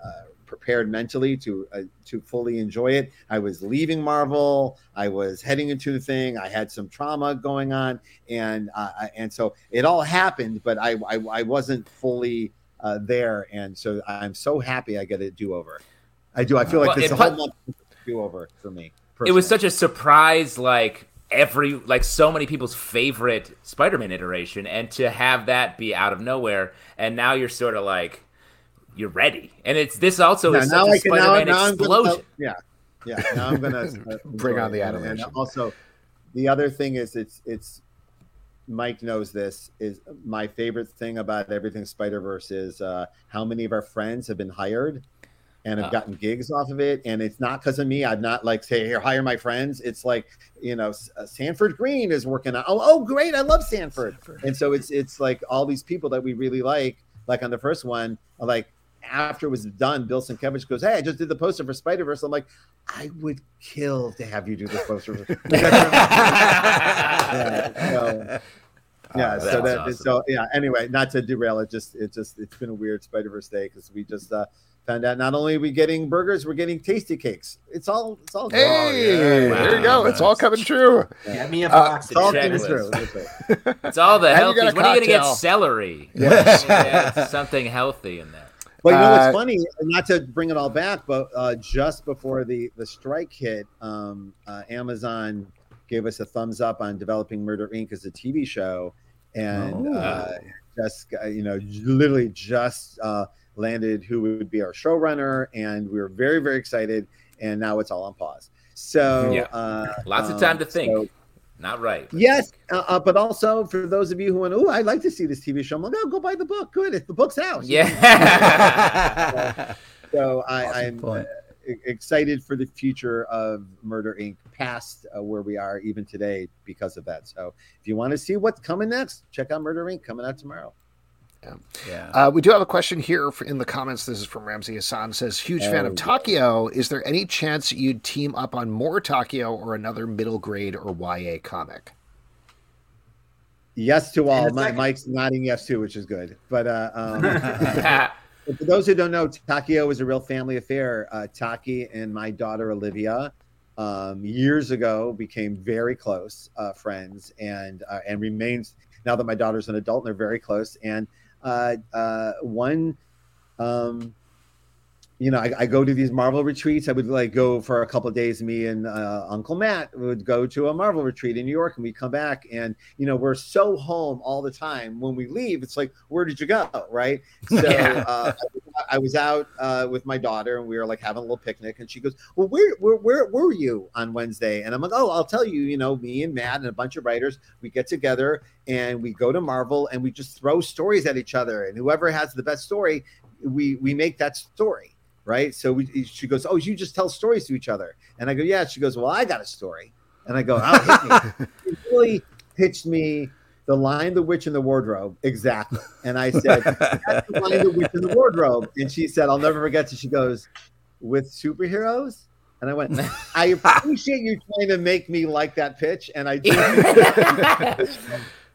prepared mentally to uh, to fully enjoy it. I was leaving Marvel. I was heading into the thing. I had some trauma going on, and uh, and so it all happened, but I I, I wasn't fully uh, there, and so I'm so happy I get a do over. I do. I feel like Well, it a whole month do over for me. It was such a surprise, like every like so many people's favorite Spider-Man iteration, and to have that be out of nowhere, and now you're sort of like you're ready, and it's this also Yeah, is now such a I can Spider-Man now I'm explosion. gonna, yeah, yeah. Now I'm gonna uh, Bring on the it. And- animation. And also, the other thing is, it's it's Mike knows this is my favorite thing about everything Spider Verse is uh, how many of our friends have been hired and have Ah. gotten gigs off of it, and it's not because of me. I'm not like say here hire my friends. It's like you know uh, Sanford Greene is working on. Oh, oh, great! I love Sanford. And so it's it's like all these people that we really like, like on the first one, are like after it was done, Bill Sienkiewicz goes, "Hey, I just did the poster for Spider Verse." I'm like, I would kill to have you do this poster. yeah, so, yeah, so that's that awesome. so yeah. Anyway, not to derail it, just it just it's been a weird Spider Verse day because we just uh, found out not only are we getting burgers, we're getting tasty cakes. It's all it's all good. Hey, yeah. there you go. It's all coming true. Get me a Uh, box. It's all coming checklist. through. That's right. It's all the And healthy. got a When are you gonna get celery? Yes. Yeah, something healthy in there. But you know Uh, what's funny? Not to bring it all back, but uh, just before the the strike hit, um, uh, Amazon gave us a thumbs up on developing Murder Inc. as a TV show, and Oh. uh, just uh, you know, literally just uh, landed who would be our showrunner, and we were very very excited. And now it's all on pause. So Yeah. uh, Lots of um, time to think. so- Not right. Yes, uh, uh, but also for those of you who went, oh, I'd like to see this TV show. I'm like, no, go buy the book. Good, if the book's out. Yeah. So I, Awesome I'm point. uh, excited for the future of Murder Inc. past uh, where we are even today because of that. So if you want to see what's coming next, check out Murder Inc. coming out tomorrow. Yeah. Uh, we do have a question here for, in the comments. This is from Ramsey Hassan. Says, huge fan of Oh, Takio. Is there any chance you'd team up on more Takio or another middle grade or YA comic? Yes to all. My, like- Mike's nodding yes to, which is good. But uh, um, for those who don't know, Takio is a real family affair. Uh, Taki and my daughter Olivia, um, years ago, became very close uh, friends, and uh, and remains now that my daughter's an adult. and They're very close, and uh, uh, one. Um, you know, I, I go to these Marvel retreats. I would like go for a couple of days. Me and uh, Uncle Matt would go to a Marvel retreat in New York, and we come back, and you know, we're so home all the time. When we leave, it's like, where did you go? Right? So Yeah. uh, I was out uh, with my daughter, and we were like having a little picnic, and she goes, "Well, where, where, where were you on Wednesday?" And I'm like, "Oh, I'll tell you. You know, me and Matt and a bunch of writers, we get together and we go to Marvel, and we just throw stories at each other, and whoever has the best story, we we make that story." Right. So we, she goes, Oh, you just tell stories to each other. And I go, Yeah. She goes, Well, I got a story. And I go, Oh, hit me. She really pitched me the Lion The Witch in the Wardrobe. Exactly. And I said, That's the Lion The Witch in the Wardrobe. And she said, I'll never forget it. She goes, With superheroes? And I went, I appreciate you trying to make me like that pitch. And I do.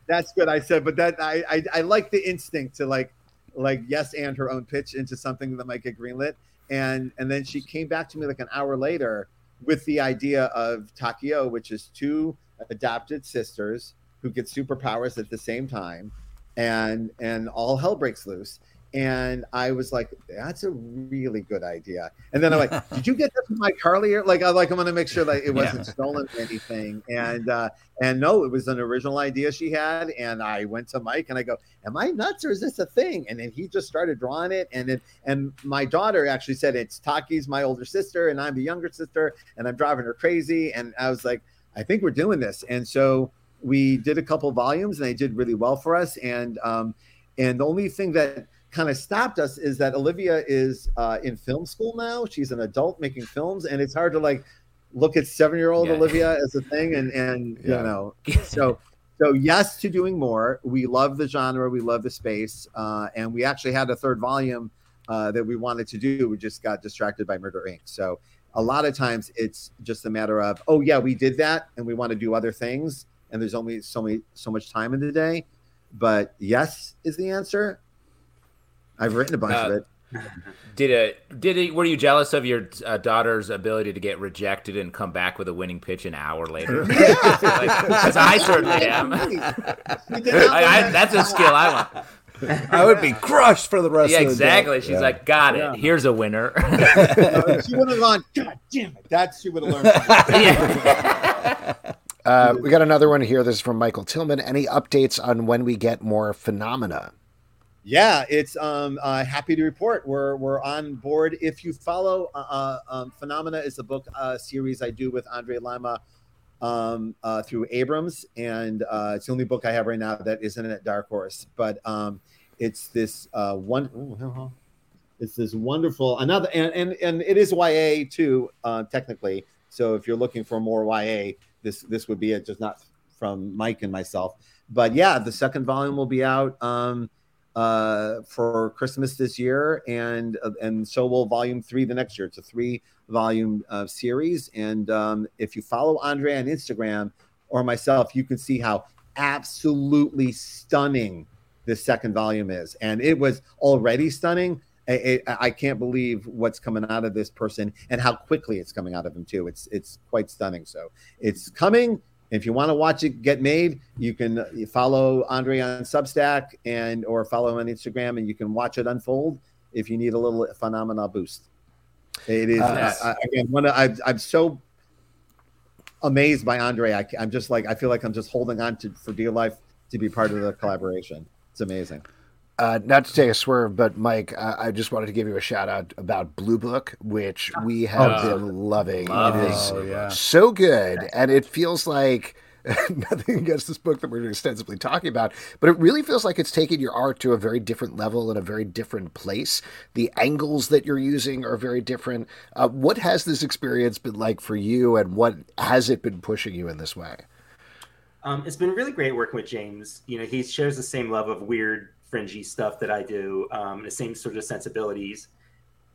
That's good. I said, but that I, I I like the instinct to like like yes and her own pitch into something that might get greenlit. And and then she came back to me like an hour later with the idea of Takio, which is two adopted sisters who get superpowers at the same time, and and all hell breaks loose. And I was like, that's a really good idea. And then I'm like, did you get that from Mike Harley? Like, I like, I'm going to make sure that it wasn't stolen or anything. And, uh, and no, it was an original idea she had. And I went to Mike and I go, am I nuts or is this a thing? And then he just started drawing it. And then, and my daughter actually said, it's Taki's my older sister and I'm the younger sister and I'm driving her crazy. And I was like, I think we're doing this. And so we did a couple volumes and they did really well for us. And um, and the only thing that kind of stopped us is that Olivia is uh, in film school now. She's an adult making films, and it's hard to like look at seven year old Yeah. Olivia as a thing. And and Yeah. you know, so so yes to doing more. We love the genre, we love the space, uh, and we actually had a third volume uh, that we wanted to do. We just got distracted by Murder Inc. So a lot of times it's just a matter of oh yeah we did that and we want to do other things and there's only so many so much time in the day but yes is the answer i've written a bunch of Uh, it Did it? Did it? Were you jealous of your uh, daughter's ability to get rejected and come back with a winning pitch an hour later? Because I certainly am. She did not I, I, that's a skill I want. I would be crushed for the rest Yeah, of the exactly. day. She's Yeah. like, got it. Yeah. Here's a winner. that. she would have gone god damn it that's she would have learned from it. yeah. Uh, we got another one here. This is from Michael Tillman. Any updates on when we get more phenomena? Yeah it's um uh, happy to report. We're we're on board. If you follow uh, uh um, phenomena is a book uh series i do with andre lima um uh through abrams and uh it's the only book i have right now that isn't at dark horse. But um it's this uh one ooh, it's this wonderful another and and, and it is ya too uh technically. So if you're looking for more ya this this would be it just not from mike and myself. But yeah the second volume will be out um uh, for Christmas this year, and uh, and so will Volume Three the next year. It's a three volume uh, series, and um, if you follow Andre on Instagram or myself, you can see how absolutely stunning this second volume is, and it was already stunning. I, I, I can't believe what's coming out of this person and how quickly it's coming out of him too. It's it's quite stunning. So it's coming. If you want to watch it get made, you can uh, you follow Andre on Substack and or follow him on Instagram, and you can watch it unfold. If you need a little phenomena boost, it is Uh, I, I- again one. of- I, I'm so amazed by Andre. I, I'm just like I feel like I'm just holding on to for dear life to be part of the collaboration. It's amazing. Uh, not to take a swerve, but Mike, uh, I just wanted to give you a shout out about Blue Book, which we have Oh, been loving. love it it. is Oh, yeah. so good, and it feels like nothing against this book that we're extensively talking about, but it really feels like it's taken your art to a very different level and a very different place. The angles that you're using are very different. Uh, what has this experience been like for you, and what has it been pushing you in this way? Um, it's been really great working with James. You know, he shares the same love of weird, fringy stuff that I do, um, the same sort of sensibilities.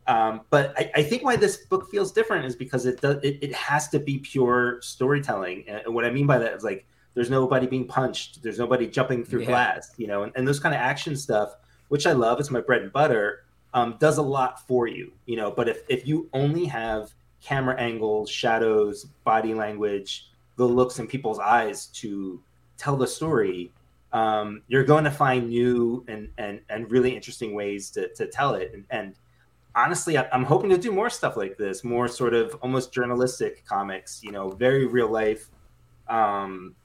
Um, but I, I think why this book feels different is because it does it, it has to be pure storytelling. And what I mean by that is like there's nobody being punched, there's nobody jumping through Yeah. glass, you know, and, and those kind of action stuff, which I love, it's my bread and butter, um, does a lot for you, you know. But if if you only have camera angles, shadows, body language, the looks in people's eyes to tell the story, um, you're going to find new and and and really interesting ways to to tell it. And, and honestly, I'm hoping to do more stuff like this, more sort of almost journalistic comics. You know, very real life. Um,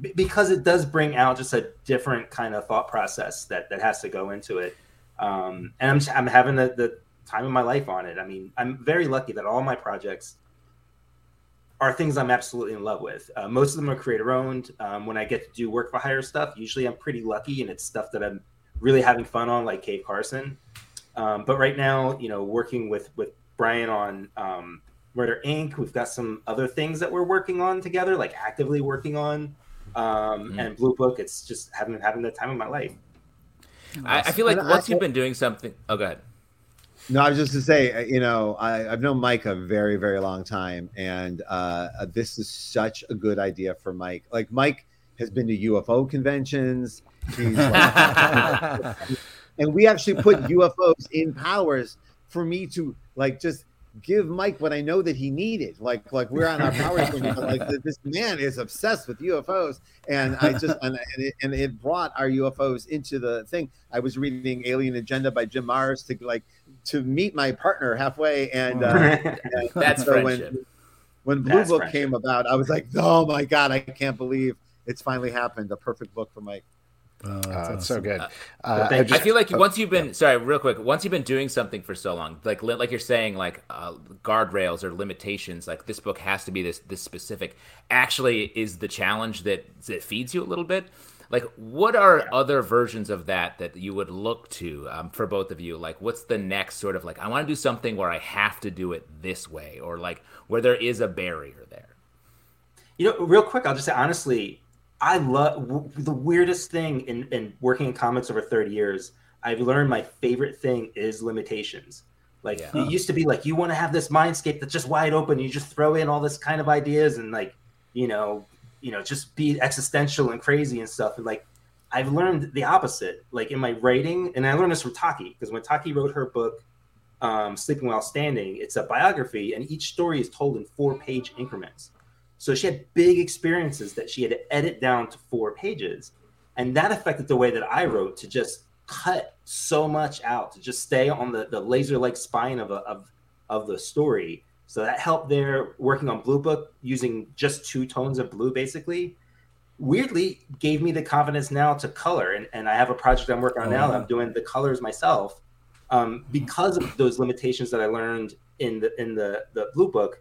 b- because it does bring out just a different kind of thought process that that has to go into it. Um, and I'm I'm having the, the time of my life on it. I mean, I'm very lucky that all my projects are things I'm absolutely in love with. Uh, most of them are creator owned. Um, when I get to do work for hire stuff, usually I'm pretty lucky and it's stuff that I'm really having fun on, like Cave Carson. Um, but right now, you know, working with with Brian on um, Murder Inc., we've got some other things that we're working on together, like actively working on. Um, Mhm. And Blue Book, it's just having having the time of my life. I, I feel like And I- once you've been doing something. Oh, go ahead. No, I was just to say, uh, you know, I, I've known Mike a very, very long time, and uh, uh, this is such a good idea for Mike. Like Mike has been to UFO conventions, he's like, and we actually put UFOs in powers for me to like just give Mike what I know that he needed. Like, like we're on our thing, like this man is obsessed with UFOs, and I just and, and, it, and it brought our UFOs into the thing. I was reading Alien Agenda by Jim Marrs to like to meet my partner halfway, and uh, That's so friendship. When, when Blue That's Book friendship. came about, I was like, oh my god, I can't believe it's finally happened. A perfect book for Mike. Oh, that's awesome. so good. Uh, I, just, I, feel like oh, once you've been yeah. sorry, real quick. Once you've been doing something for so long, like like you're saying, like uh, guardrails or limitations, like this book has to be this this specific. Actually, is the challenge that that feeds you a little bit. Like, what are yeah. other versions of that that you would look to um, for both of you? Like, what's the next sort of like? I want to do something where I have to do it this way, or like where there is a barrier there. You know, real quick, I'll just say honestly, I love w- the weirdest thing in, in working in comics over 30 years. I've learned my favorite thing is limitations. Like yeah. it used to be like you want to have this mindscape that's just wide open. You just throw in all this kind of ideas and like, you know, you know, just be existential and crazy and stuff. And like I've learned the opposite. Like in my writing, and I learned this from Taki, because when Taki wrote her book, um, Sleeping While Standing, it's a biography, and each story is told in four page increments. So she had big experiences that she had to edit down to four pages. And that affected the way that I wrote to just cut so much out, to just stay on the, the laser like spine of, a, of, of the story. So that helped there working on Blue Book using just two tones of blue basically. Weirdly, gave me the confidence now to color. And, and I have a project I'm working on oh, now that I'm doing the colors myself. Um, because of those limitations that I learned in the in the, the Blue Book,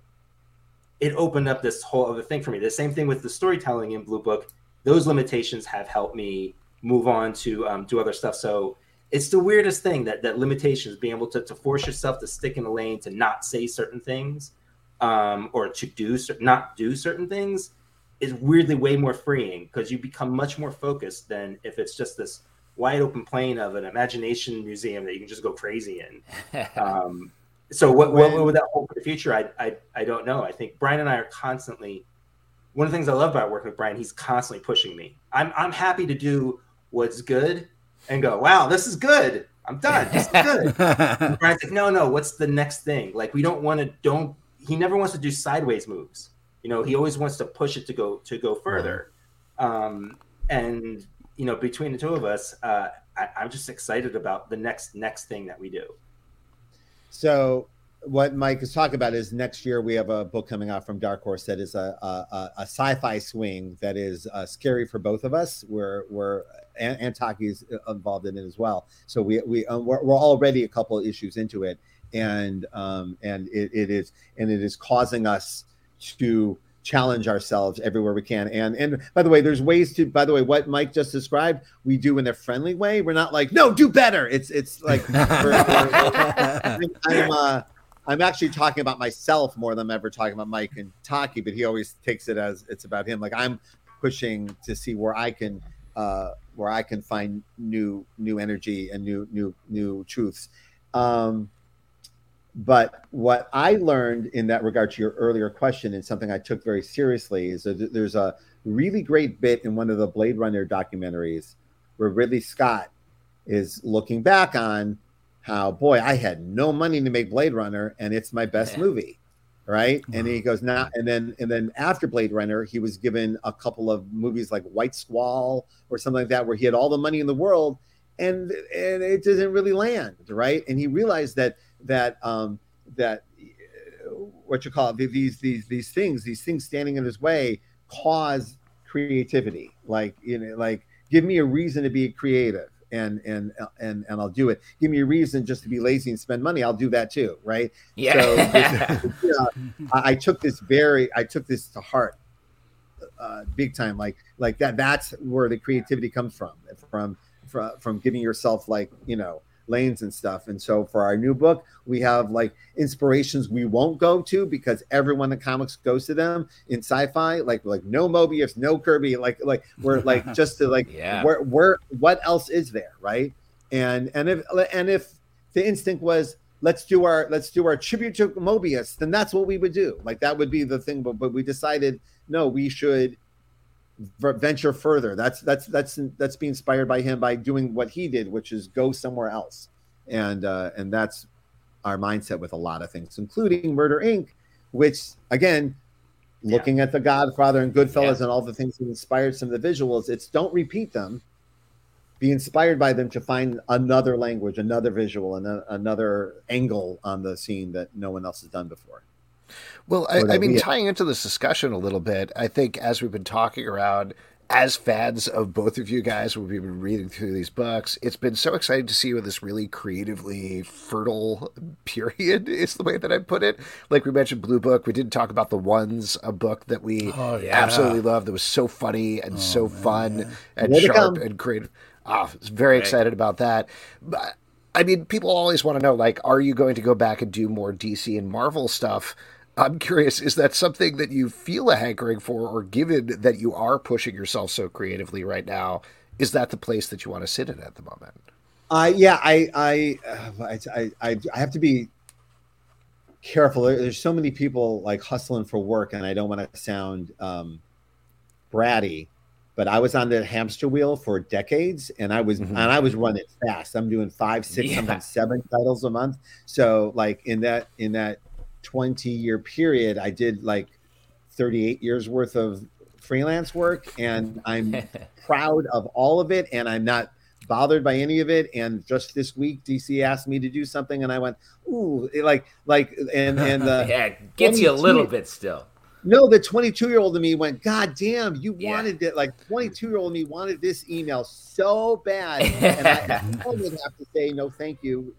it opened up this whole other thing for me. The same thing with the storytelling in Blue Book. Those limitations have helped me move on to um, do other stuff. So it's the weirdest thing that that limitations, being able to, to force yourself to stick in a lane, to not say certain things, um, or to do not do certain things, is weirdly way more freeing because you become much more focused than if it's just this wide open plane of an imagination museum that you can just go crazy in. Um, so what, what, what, would that hold for the future? I, I I don't know. I think Brian and I are constantly. One of the things I love about working with Brian, he's constantly pushing me. I'm I'm happy to do what's good and go, wow, this is good. I'm done. This is good. Brian's like, no, no. What's the next thing? Like we don't want to. Don't. He never wants to do sideways moves. You know, he always wants to push it to go to go further. Um, and you know, between the two of us, uh, I, I'm just excited about the next next thing that we do. So what Mike is talking about is next year we have a book coming out from Dark Horse that is a, a, a sci-fi swing that is uh, scary for both of us. We're we're and, and Taki's involved in it as well. So we we um, we're, we're, already a couple issues into it, and um, and it, it is and it is causing us to challenge ourselves everywhere we can. And and by the way, there's ways to. By the way, what Mike just described, we do in a friendly way. We're not like, no, do better. It's it's like I'm uh, I'm actually talking about myself more than I'm ever talking about Mike and Taki, but he always takes it as it's about him. Like I'm pushing to see where I can uh, where I can find new new energy and new new new truths. Um, but what I learned in that regard to your earlier question and something I took very seriously is that there's a really great bit in one of the Blade Runner documentaries where Ridley Scott is looking back on how, boy, I had no money to make Blade Runner and it's my best yeah. movie. Right. And he goes, now, and then, and then after Blade Runner, he was given a couple of movies like White Squall or something like that, where he had all the money in the world and, and it didn't really land. Right. And he realized that that um, that uh, what you call it these these these things these things standing in his way cause creativity like you know like give me a reason to be creative and and and and I'll do it. Give me a reason just to be lazy and spend money. I'll do that too, right? Yeah. So you know, I, I, took this very, I took this to heart, uh, big time. Like like that. That's where the creativity comes from. From from from giving yourself like you know lanes and stuff. And so for our new book, we have like inspirations we won't go to because everyone in comics goes to them in sci-fi, like like no Moebius, no Kirby, like like we're like just to like yeah. where where what else is there, right? And and if and if the instinct was let's do our let's do our tribute to Moebius, then that's what we would do. Like that would be the thing. But but we decided no, we should venture further. That's that's that's that's be inspired by him by doing what he did, which is go somewhere else, and uh, and that's our mindset with a lot of things, including Murder Inc., which again, looking yeah. at The Godfather and Goodfellas yeah. and all the things that inspired some of the visuals, it's don't repeat them. Be inspired by them to find another language, another visual, and another angle on the scene that no one else has done before. Well, I, I mean, tying into this discussion a little bit, I think as we've been talking around as fans of both of you guys, we've been reading through these books. It's been so exciting to see you in this really creatively fertile period, is the way that I put it. Like we mentioned, Blue Book. We didn't talk about the Ones, a book that we Oh, yeah. absolutely loved. That was so funny and so fun and More to sharp and creative. Ah, I was very excited about that. But I mean, people always want to know, like, are you going to go back and do more DC and Marvel stuff? I'm curious, is that something that you feel a hankering for, or given that you are pushing yourself so creatively right now, is that the place that you want to sit in at the moment? I yeah, I I, uh, I I I I have to be careful. There's so many people like hustling for work, and I don't want to sound um, bratty, but I was on the hamster wheel for decades, and I was Mhm. and I was running fast. I'm doing five, six, Yeah. sometimes seven titles a month. So like in that in that 20 year period, I did like 38 years worth of freelance work, and I'm proud of all of it, and I'm not bothered by any of it. And just this week, DC asked me to do something, and I went, "Ooh!" like, like, and and the uh, yeah, it gets you a 22 little bit still. no, the 22 year old of me went, "God damn, you Yeah. wanted it!" Like 22 year old me wanted this email so bad, and I, I would have to say no, thank you,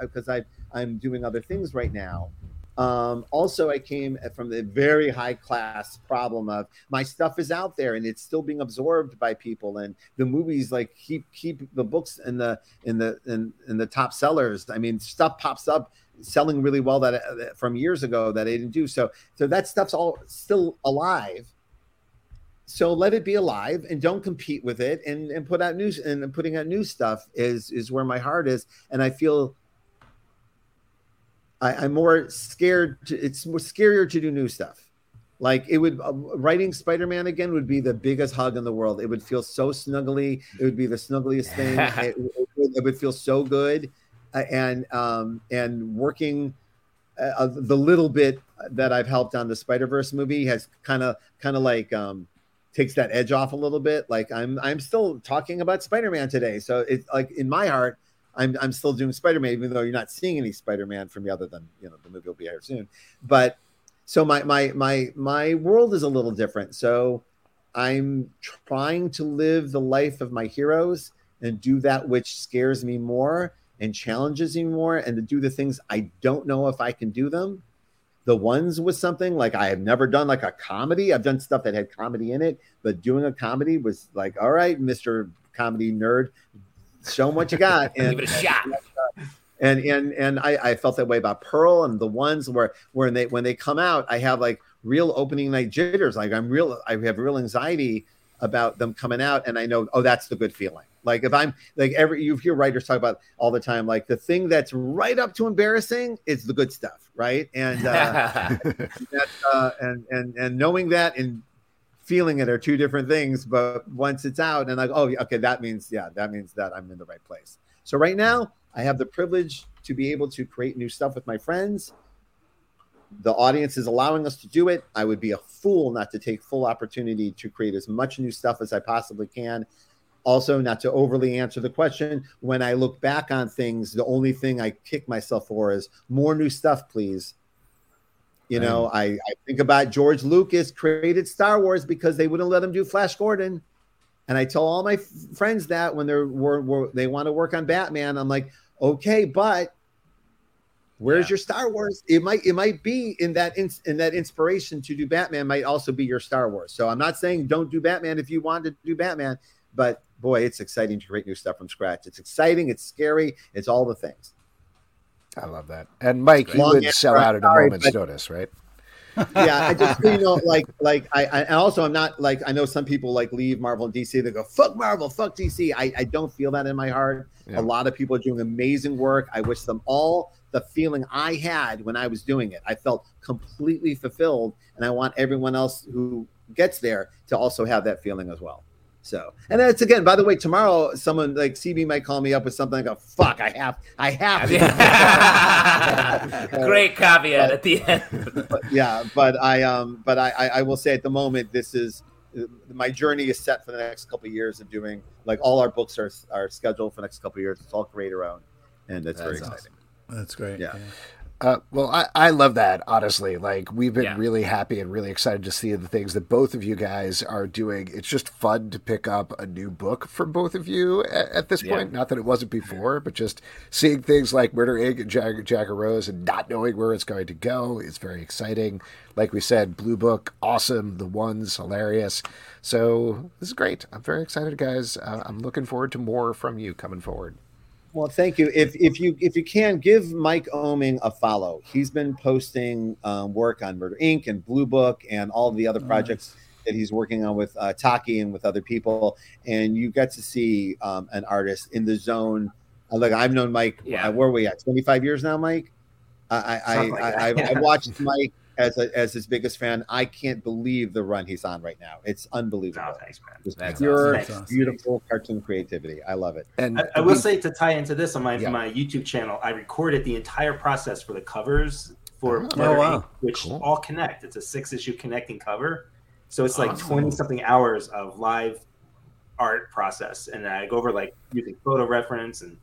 because I'm uh, I'm doing other things right now. Um, also, I came from the very high class problem of my stuff is out there and it's still being absorbed by people, and the movies like keep keep the books in the in the in, in the top sellers. I mean, stuff pops up selling really well that uh, from years ago that I didn't do. So so that stuff's all still alive. So let it be alive and don't compete with it and, and put out news and putting out new stuff is is where my heart is. And I feel I, I'm more scared. To, it's more scarier to do new stuff. Like it would uh, writing Spider-Man again would be the biggest hug in the world. It would feel so snuggly. It would be the snuggliest thing. it, it, it would feel so good, uh, and um, and working uh, the little bit that I've helped on the Spider Verse movie has kind of kind of like um, takes that edge off a little bit. Like I'm I'm still talking about Spider Man today, so it's like in my heart. I'm, I'm still doing Spider-Man, even though you're not seeing any Spider-Man from me other than you know the movie will be here soon. But so my my my my world is a little different. So I'm trying to live the life of my heroes and do that which scares me more and challenges me more, and to do the things I don't know if I can do them. The ones with something like I have never done like a comedy. I've done stuff that had comedy in it, but doing a comedy was like, all right, Mister Comedy Nerd, show 'em what you got and Give it a shot. and and and I, I felt that way about Pearl and the ones where when they when they come out, I have like real opening night jitters. Like I'm real, I have real anxiety about them coming out, and I know, oh, that's the good feeling. Like if I'm like every you hear writers talk about all the time, like the thing that's right up to embarrassing is the good stuff, right? And uh, that, uh, and and and knowing that and feeling it are two different things. But once it's out, and like, oh, okay, that means yeah, that means that I'm in the right place. So right now, I have the privilege to be able to create new stuff with my friends. The audience is allowing us to do it. I would be a fool not to take full opportunity to create as much new stuff as I possibly can. Also, not to overly answer the question, when I look back on things, the only thing I kick myself for is more new stuff, please. You know, I, I think about George Lucas created Star Wars because they wouldn't let him do Flash Gordon. And I tell all my f- friends that when they're were, were, they want to work on Batman, I'm like, okay, but where's Yeah. your Star Wars? It might it might be in that ins- in that inspiration to do Batman might also be your Star Wars. So I'm not saying don't do Batman if you want to do Batman, but boy, it's exciting to create new stuff from scratch. It's exciting, it's scary, it's all the things. I love that. And Mike, you would sell out at a sorry, moment's but- notice, right? yeah, I just you know like like I, I and also I'm not like I know some people like leave Marvel and DC they go fuck Marvel fuck DC I, I don't feel that in my heart Yeah. a lot of people are doing amazing work I wish them all the feeling I had when I was doing it I felt completely fulfilled and I want everyone else who gets there to also have that feeling as well so and that's again by the way tomorrow someone like CB might call me up with something I go fuck I have I have to Great caveat at the end. but yeah, but I um, but I, I I will say at the moment this is my journey is set for the next couple of years of doing like all our books are are scheduled for the next couple of years. It's all creator owned, and it's very That's exciting. That's great. Yeah. Uh, well, I, I love that, honestly. Like, we've been Yeah. really happy and really excited to see the things that both of you guys are doing. It's just fun to pick up a new book from both of you at, at this Yeah. point. Not that it wasn't before, but just seeing things like Murder Inc. and Jag- Jagger Rose and not knowing where it's going to go is very exciting. Like we said, Blue Book, awesome. The Ones, hilarious. So, this is great. I'm very excited, guys. Uh, I'm looking forward to more from you coming forward. Well, thank you. If if you if you can give Mike Oeming a follow, he's been posting um, work on Murder Inc. and Blue Book and all the other projects that he's working on with uh, Taki and with other people. And you get to see um, an artist in the zone. Uh, Look, I've known Mike. Yeah. uh, where are we at? Twenty five years now, Mike. I I, like I, I. I watched Mike as a, as his biggest fan. I can't believe the run he's on right now. It's unbelievable. No, thanks, man. Just That's pure, awesome. Beautiful cartoon creativity. I love it. And I, I will say to tie into this on my Yeah. my YouTube channel, I recorded the entire process for the covers for Oh, Murder, wow. Inc., which Cool. all connect. It's a six issue connecting cover, so it's like Awesome. twenty something hours of live art process, and I go over like using photo reference and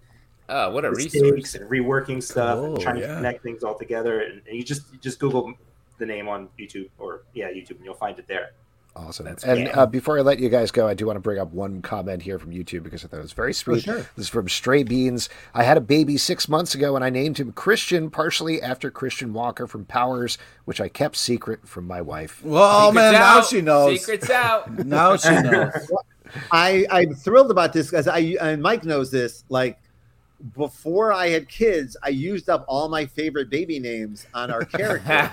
Oh, what a mistakes resource! and reworking stuff Cool, and trying yeah. to connect things all together. And, and you just you just Google the name on YouTube or yeah YouTube, and you'll find it there. Awesome. That's and uh, before I let you guys go, I do want to bring up one comment here from YouTube because I thought it was very sweet. sure. This is from Stray Beans. I had a baby six months ago and I named him Christian, partially after Christian Walker from Powers, which I kept secret from my wife. Well, Secrets man, now she knows. Secrets out. Now she knows. I I'm thrilled about this because I and Mike knows this. Like before I had kids, I used up all my favorite baby names on our character.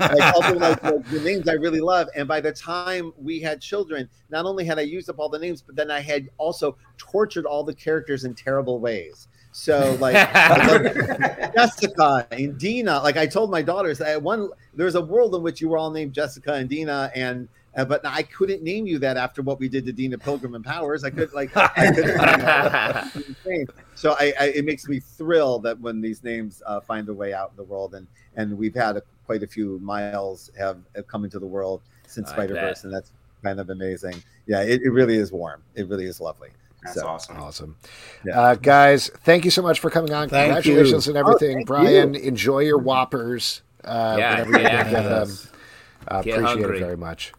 like, all the, like, the, the names I really love. And by the time we had children, not only had I used up all the names, but then I had also tortured all the characters in terrible ways. So like Jessica and Deena, like I told my daughters, I one there's a world in which you were all named Jessica and Deena, and uh, but I couldn't name you that after what we did to Deena Pilgrim and Powers. I could like I couldn't, insane. So I, I, it makes me thrilled that when these names uh, find their way out in the world, and and we've had a, quite a few miles have, have come into the world since I Spider Verse, and that's kind of amazing. Yeah, it, it really is warm. It really is lovely. That's So, awesome. Awesome. Yeah. Uh, guys, thank you so much for coming on. Thank Congratulations you. on everything. thank Brian, enjoy your Whoppers. Uh, Yeah, whenever you yeah. can get them. Uh, Get appreciate hungry. it very much.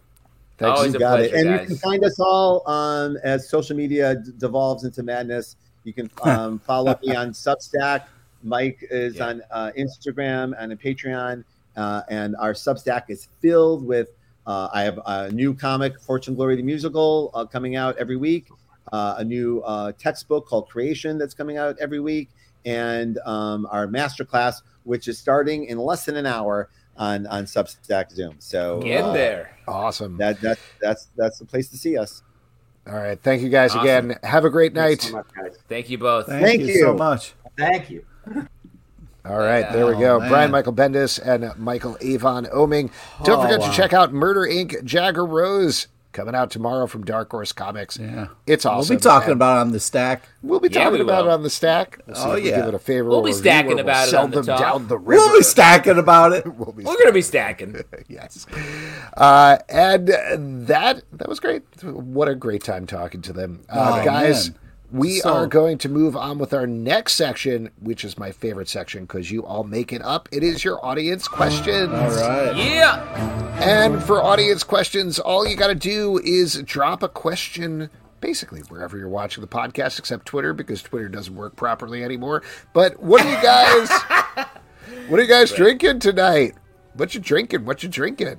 Thanks. Always You a got pleasure, it. And guys. you can find us all um, as social media d- devolves into madness. You can um, follow me on Substack. Mike is Yeah. on uh, Instagram and on Patreon. Uh, and our Substack is filled with. Uh, I have a new comic, Fortune Glory the Musical, uh, coming out every week. Uh, a new uh, textbook called Creation that's coming out every week, and um, our masterclass, which is starting in less than an hour on on Substack Zoom. So Get uh, there. Awesome. that that that's that's the place to see us. All right. Thank you guys Awesome. again. Have a great Thanks night. so much, guys. Thank you both. Thank, Thank you. so much. Thank you. All right, there we Oh, go. man. Brian Michael Bendis and Michael Avon Oeming. Don't Oh, forget wow. to check out Murder Inc. Jagger Rose coming out tomorrow from Dark Horse Comics. Yeah. It's awesome. We'll be talking And about it on the stack. We'll be Yeah, talking we about will. it on the stack. We'll see Oh, if we yeah. give it a favorable We'll be stacking we'll about it sell on the them top. down the river. We'll be stacking about it. We'll be We're gonna be stacking. yes. Uh, and that that was great. What a great time talking to them, uh, Oh, guys. man. We So- are going to move on with our next section, which is my favorite section because you all make it up. It is your audience questions. All right. Yeah. And for audience questions, all you got to do is drop a question basically wherever you're watching the podcast, except Twitter because Twitter doesn't work properly anymore. But what are you guys? what are you guys drinking tonight? What you drinking? What you drinking?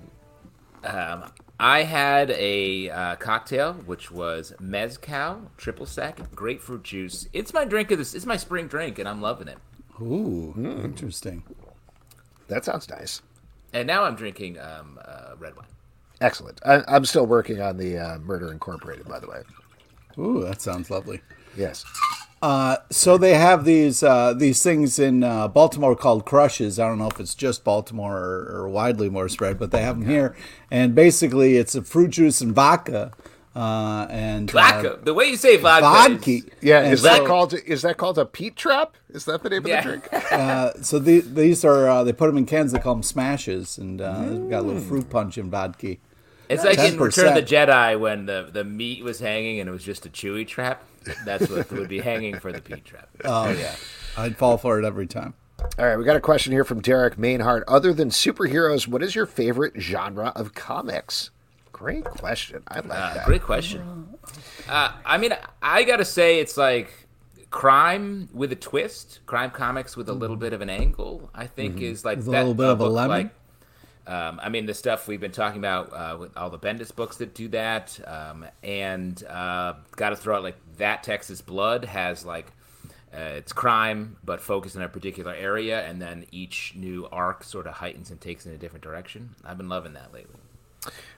Um, I had a uh, cocktail which was mezcal, triple sec, grapefruit juice. It's my drink of this. It's my spring drink, and I'm loving it. Ooh, interesting. That sounds nice. And now I'm drinking um, uh, red wine. Excellent. I, I'm still working on the uh, Murder Incorporated, by the way. Ooh, that sounds lovely. Yes. Uh, so they have these uh, these things in uh, Baltimore called crushes. I don't know if it's just Baltimore or, or widely more spread, but they have them here. And basically, it's a fruit juice and vodka. Uh, and uh, Vodka. the way you say vodka. vodka. is- Yeah. And Is that so- called? Is that called a Pete trap? Is that the name Yeah. of the drink? Uh, so the, these are uh, they put them in cans. They call them smashes, and uh, they've got a little fruit punch in vodka. It's like in 10%. Return of the Jedi when the, the meat was hanging and it was just a Chewie trap. That's what would be hanging for the Pete trap. Oh yeah, I'd fall for it every time. All right, we got a question here from Derek Mainhart. Other than superheroes, what is your favorite genre of comics? Great question. I like Uh, that. great question. Uh, I mean, I gotta say, it's like crime with a twist. Crime comics with a little bit of an angle. I think is like With a little bit of a book, lemon? Like, um, I mean, the stuff we've been talking about uh, with all the Bendis books that do that, um, and uh, got to throw out like that Texas Blood has like uh, it's crime but focused in a particular area, and then each new arc sort of heightens and takes in a different direction. I've been loving that lately.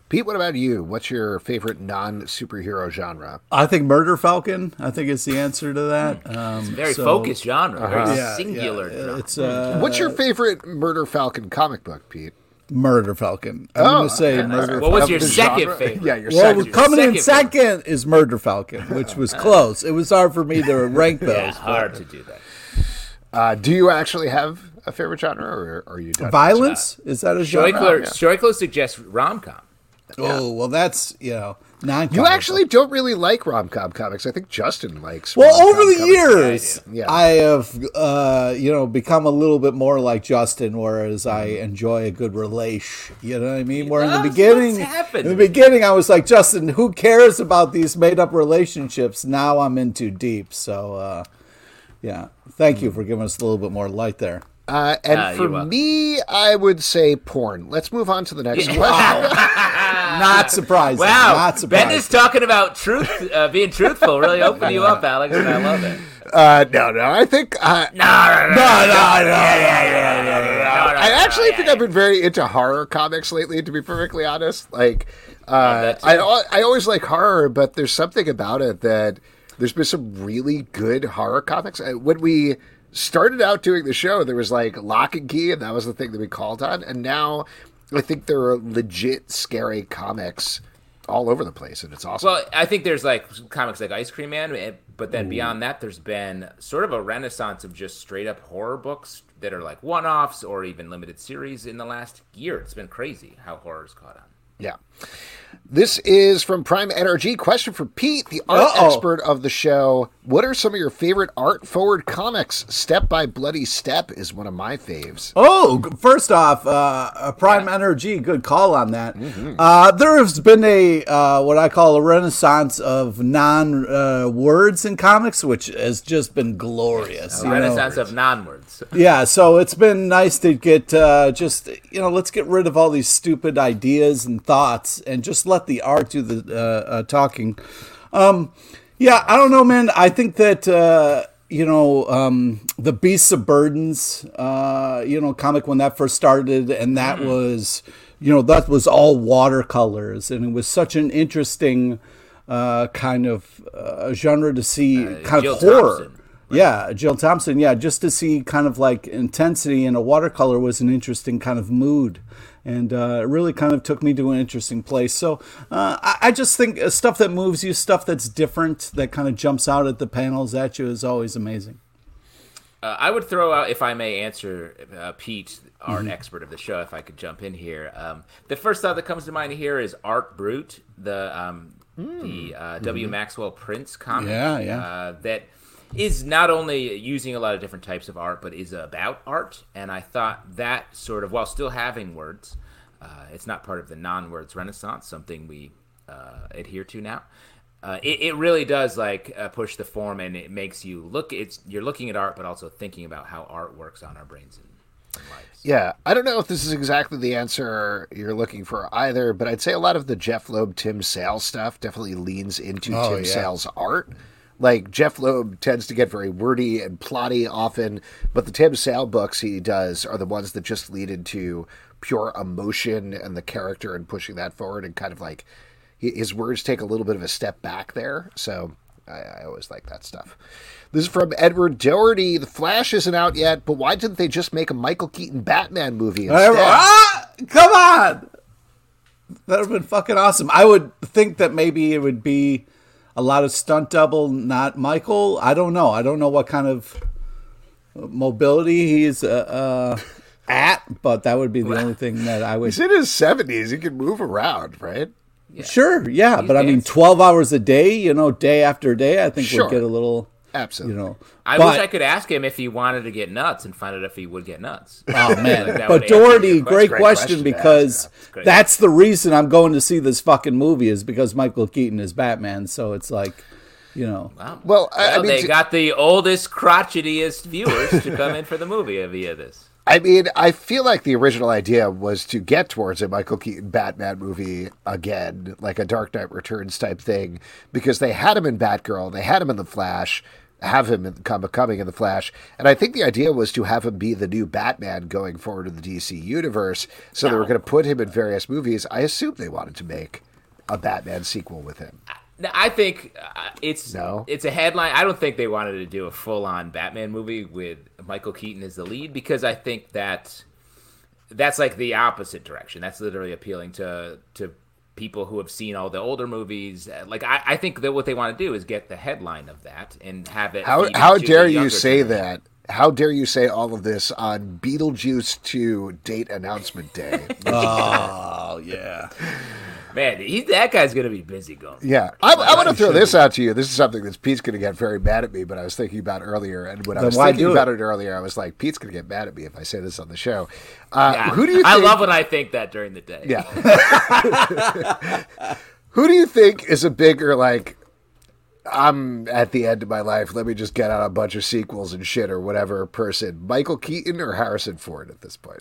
Pete, what about you? What's your favorite non superhero genre? I think Murder Falcon. I think is the answer to that. Um, Very so- focused genre, very Yeah, singular. yeah, genre. it's uh, What's your favorite Murder Falcon comic book, Pete? Murder Falcon. I'm Oh, going to say okay. Murder. What was your second genre? favorite? Yeah, your Well, second. your coming in second second is Murder Falcon, which was close. It was hard for me to rank those. Yeah, hard to do that. Uh, do you actually have a favorite genre, or are you done? Violence is that a genre? Joycler, yeah. Joycler suggests rom com. Oh well, that's you know non. You actually don't really like rom com comics. I think Justin likes. Well, rom-com over the comics. years, Yeah. I have, uh, you know, become a little bit more like Justin, whereas I enjoy a good relation. You know what I mean? Where in the beginning, in the beginning, I was like, Justin, who cares about these made-up relationships? Now I'm in too deep. So, uh, yeah, thank you for giving us a little bit more light there. Uh, and Ah, for me, I would say porn. Let's move on to the next question. Not surprising. Wow, not surprising. Bendis talking about truth, uh, being truthful, really opened you up, Alex, and I love it. Uh, no, no, I think uh, No, no, no, no, no, no, I actually think I've been very into horror comics lately. To be perfectly honest, like uh. I I always like horror, but there's something about it that there's been some really good horror comics. Uh, When we started out doing the show, there was like Locke and Key, and that was the thing that we called on. And now I think there are legit scary comics all over the place, and it's awesome. Well, I think there's like comics like Ice Cream Man, eh, but then beyond that, there's been sort of a renaissance of just straight up horror books that are like one offs or even limited series in the last year. It's been crazy how horror's caught on. Yeah. This is from Prime Energy. Question for Pete, the art Uh-oh. expert of the show. What are some of your favorite art forward comics? Step by Bloody Step is one of my faves. Oh, first off, uh, a Prime Energy, good call on that. Mm-hmm. Uh, there has been a uh, what I call a renaissance of non uh, words in comics, which has just been glorious. you know. Renaissance of non words. Yeah, so it's been nice to get uh, just you know let's get rid of all these stupid ideas and thoughts and just let the art do the uh, uh, talking. Um, yeah, I don't know, man. I think that uh, you know um, the Beasts of Burdens, uh, you know, comic when that first started, and that was you know that was all watercolors, and it was such an interesting uh, kind of uh, genre to see, kind Jill of horror. Thompson. Yeah, Jill Thompson. Yeah, just to see kind of like intensity in a watercolor was an interesting kind of mood. And uh, it really kind of took me to an interesting place. So uh, I, I just think uh, stuff that moves you, stuff that's different, that kind of jumps out at the panels at you is always amazing. Uh, I would throw out, if I may answer uh, Pete, art Mm-hmm. expert of the show, if I could jump in here. Um, the first thought that comes to mind here is Art Brute, the um, the uh, W. Maxwell Prince comic. Mm. Yeah, yeah. Uh, that is not only using a lot of different types of art, but is about art. And I thought that sort of, while still having words, uh, it's not part of the non-words renaissance, something we uh, adhere to now. Uh, it, it really does like uh, push the form, and it makes you look. It's you're looking at art, but also thinking about how art works on our brains and, and lives. Yeah, I don't know if this is exactly the answer you're looking for either, but I'd say a lot of the Jeph Loeb, Tim Sale stuff definitely leans into Oh, Tim yeah. Sale's art. Like Jeph Loeb tends to get very wordy and plotty often, but the Tim Sale books he does are the ones that just lead into pure emotion and the character and pushing that forward and kind of like his words take a little bit of a step back there. So I, I always like that stuff. This is from Edward Doherty. The Flash isn't out yet, but why didn't they just make a Michael Keaton Batman movie instead? Ah, come on! That would have been fucking awesome. I would think that maybe it would be a lot of stunt double, not Michael. I don't know. I don't know what kind of mobility he's uh, uh, at, but that would be the only thing that I would. He's in his seventies. He can move around, right? Sure, yeah, but I mean, twelve hours a day, you know, day after day, I think Sure. would get a little. Absolutely. You know, I But- wish I could ask him if he wanted to get nuts and find out if he would get nuts. Oh man! That would but Doherty, great Great question, question because yeah. It's great. that's the reason I'm going to see this fucking movie is because Michael Keaton is Batman. So it's like, you know, Wow. Well, I- I mean, they got the oldest, crotchetiest viewers to come in for the movie via this. I mean, I feel like the original idea was to get towards a Michael Keaton Batman movie again, like a Dark Knight Returns type thing, because they had him in Batgirl, they had him in The Flash, have him in, come, coming in The Flash, and I think the idea was to have him be the new Batman going forward in the DC universe. So they were going to put him in various movies. I assume they wanted to make a Batman sequel with him. I think uh, it's No? it's a headline. I don't think they wanted to do a full on Batman movie with Michael Keaton as the lead because I think that that's like the opposite direction. That's literally appealing to to people who have seen all the older movies. Uh, like I, I think that what they want to do is get the headline of that and have it. How how dare you say generation. that? How dare you say all of this on Beetlejuice 2 date announcement day? oh yeah, Man, he, that guy's gonna be busy going. Yeah, I, I want to throw this out to you. This is something that Pete's going to get very mad at me, but I was thinking about earlier, and when I was thinking do about it? it earlier, I was like, Pete's going to get mad at me if I say this on the show. Uh, Yeah. Who do you? Think, I love when I think that during the day. Yeah. who do you think is a bigger like? I'm at the end of my life. Let me just get out a bunch of sequels and shit or whatever. Person, Michael Keaton or Harrison Ford at this point.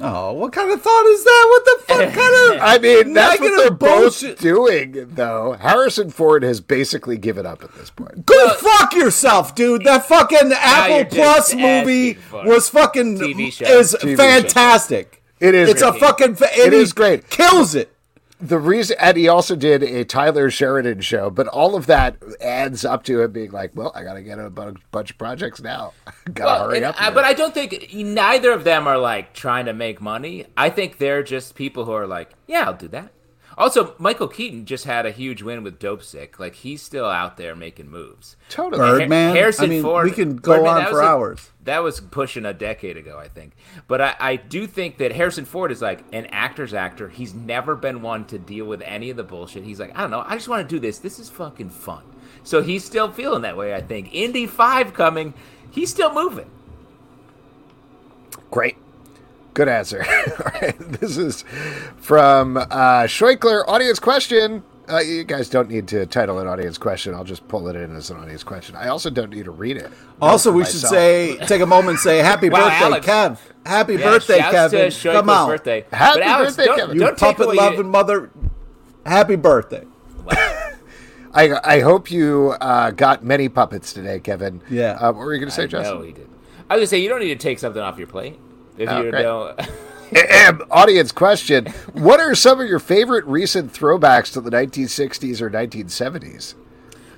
Oh, what kind of thought is that? What the fuck kind of? I mean, that's what they're both doing, though. Harrison Ford has basically given up at this point. Go fuck yourself, dude. That fucking Apple Plus movie was fucking TV show. is TV show. fantastic. It is It's a fucking. It and is great. Kills it. The reason and he also did a Taylor Sheridan show, but all of that adds up to him being like, well, I got to get a bu- bunch of projects now. got to Well, hurry up. I- but I don't think neither of them are like trying to make money. I think they're just people who are like, yeah, I'll do that. Also, Michael Keaton just had a huge win with Dopesick. Like he's still out there making moves. totally. Birdman. Harrison I mean, Ford. we can go Birdman, on for was a- hours. That was pushing a decade ago, I think. But I, I do think that Harrison Ford is like an actor's actor. He's never been one to deal with any of the bullshit. He's like, I don't know, I just want to do this. This is fucking fun. So he's still feeling that way, I think. Indy 5 coming, he's still moving. Great. Good answer. All right. This is from uh. Audience question. Uh, you guys don't need to title an audience question. I'll just pull it in as an audience question. I also don't need to read it. Also, for we should say, take a moment and say, Happy Wow, birthday, Alex. Kev. Happy Yeah, birthday, Kevin. To Come Shoiko's on. birthday. Happy but Alex, birthday, don't, Kevin. You Don't puppet away loving mother. Happy birthday. I, I hope you uh, got many puppets today, Kevin. Yeah. Uh, what were you going to say, I Justin? know he did. I was gonna say you don't need to take something off your plate if Oh, you great. don't. Ahem. Audience question: What are some of your favorite recent throwbacks to the 1960s or 1970s?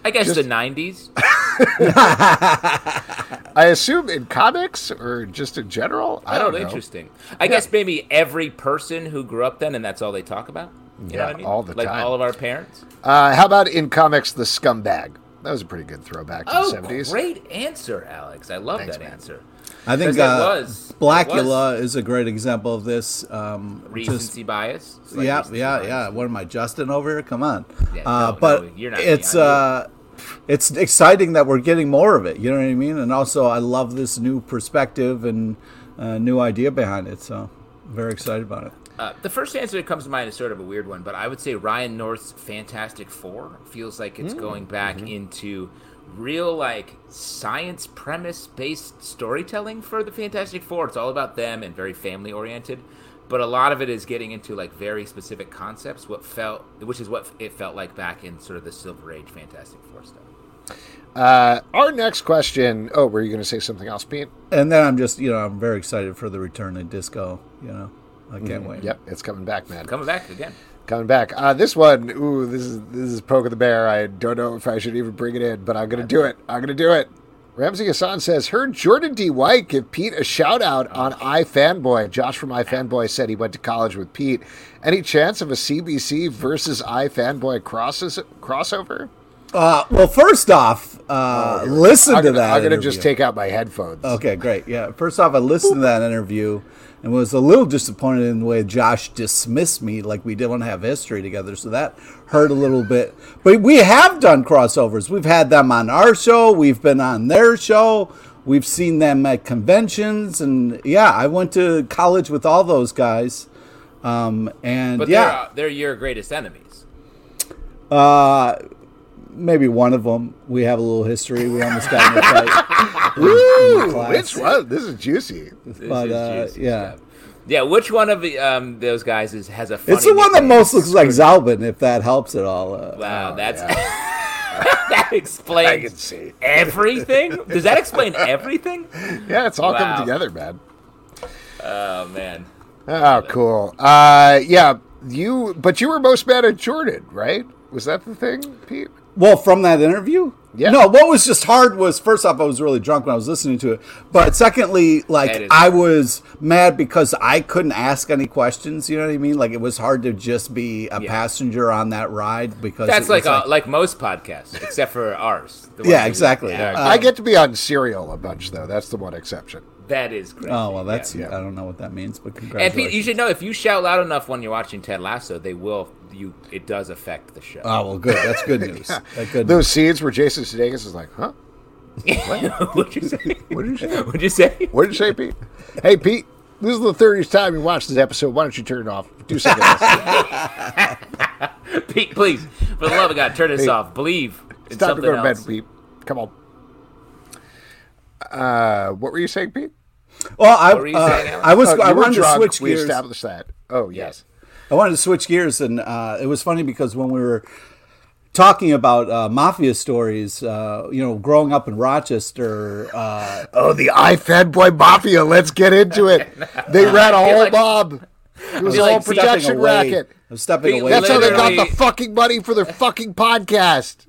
I guess Just- the '90s. I assume in comics or just in general. I don't oh, know. interesting. I guess maybe every person who grew up then, and that's all they talk about. You know Yeah, what I mean? all the like time. all of our parents. Uh, how about in comics, the scumbag? That was a pretty good throwback to Oh, the 70s. great answer, Alex. I love Thanks, that man. answer. I think that uh, was- it Blacula is a great example of this. Um, just- Recency bias. It's like yeah, recency yeah, bias. yeah. What am I, Justin over here? Come on. Yeah, uh, no, but no, you're not it's I'm uh, it's exciting that we're getting more of it. You know what I mean? And also, I love this new perspective and uh, new idea behind it. So, very excited about it. Uh, the first answer that comes to mind is sort of a weird one, but I would say Ryan North's Fantastic Four feels like it's going back into real like science premise based storytelling for the Fantastic Four. It's all about them and very family oriented, but a lot of it is getting into like very specific concepts. What felt, which is what it felt like back in sort of the Silver Age Fantastic Four stuff. Uh, our next question. Oh, were you going to say something else, Pete? And then I'm just, you know, I'm very excited for the return of disco. You know, I can't wait. Yep, it's coming back, man. Coming back again. Coming back. Uh, this one, ooh, this is this is poke of the bear. I don't know if I should even bring it in, but I'm gonna do it. I'm gonna do it. Ramsey Hassan says, heard Jordan D. White give Pete a shout out on iFanboy. Josh from iFanboy said he went to college with Pete. Any chance of a CBC versus iFanboy crosses, crossover? Uh, well, first off, uh, listen I'm to gonna, that. I'm gonna just take out my headphones. Okay, great. Yeah. First off, I listened to that interview, and was a little disappointed in the way Josh dismissed me, like we didn't have history together. So that hurt a little bit. But we have done crossovers. We've had them on our show. We've been on their show. We've seen them at conventions, and yeah, I went to college with all those guys. Um, and But yeah, they're, they're your greatest enemies. uh, maybe one of them. We have a little history. We almost got in a fight. in- in Ooh, class. which one? This is juicy. This But is uh, juicy yeah, stuff. Yeah, which one of the, um, those guys is, has a funny it's the one that most looks like Zalben, if that helps at all. Uh, Wow, that's yeah. that I explains can see. everything. Does that explain everything? Yeah, it's all Wow. coming together, man. Oh man. Oh, cool. Uh, yeah, you. But you were most mad at Jordan, right? Was that the thing, Pete? Well, from that interview? Yeah. No, what was just hard was first off, I was really drunk when I was listening to it. But secondly, like I was mad because I couldn't ask any questions. You know what I mean? Like it was hard to just be a Yeah. passenger on that ride because That's it was like, uh, like most podcasts, except for ours. Yeah, exactly. Yeah, Uh, I get to be on Serial a bunch, though. That's the one exception. that is crazy. oh well, that's Yeah. Yeah. I don't know what that means, but And congratulations. Pete, you should know if you shout loud enough when you're watching Ted Lasso, they will. You it does affect the show. Oh well, good. That's good news. That good Those scenes where Jason Sudeikis is like, "Huh? What'd you say? What did you say? What'd you say? What did you say, Pete? Hey, Pete. This is the thirtieth time you watched this episode. Why don't you turn it off? Do something else. Pete, please, for the love of God, turn this Hey, off. Believe in It's time to go to bed, else. Pete. Come on. Uh, what were you saying, Pete? Well, I, What were you uh, saying, Alex? I was Oh, I you were wanted to drunk. switch We gears. established that. Oh yes. I wanted to switch gears, and uh, it was funny because when we were talking about uh, mafia stories, uh, you know, growing up in Rochester, uh, Oh, the iFed boy mafia. Let's get into it. They ran a whole like- mob. It was a whole like stepping production stepping away, racket. I'm stepping Pete, away. That's how they got the fucking money for their fucking podcast.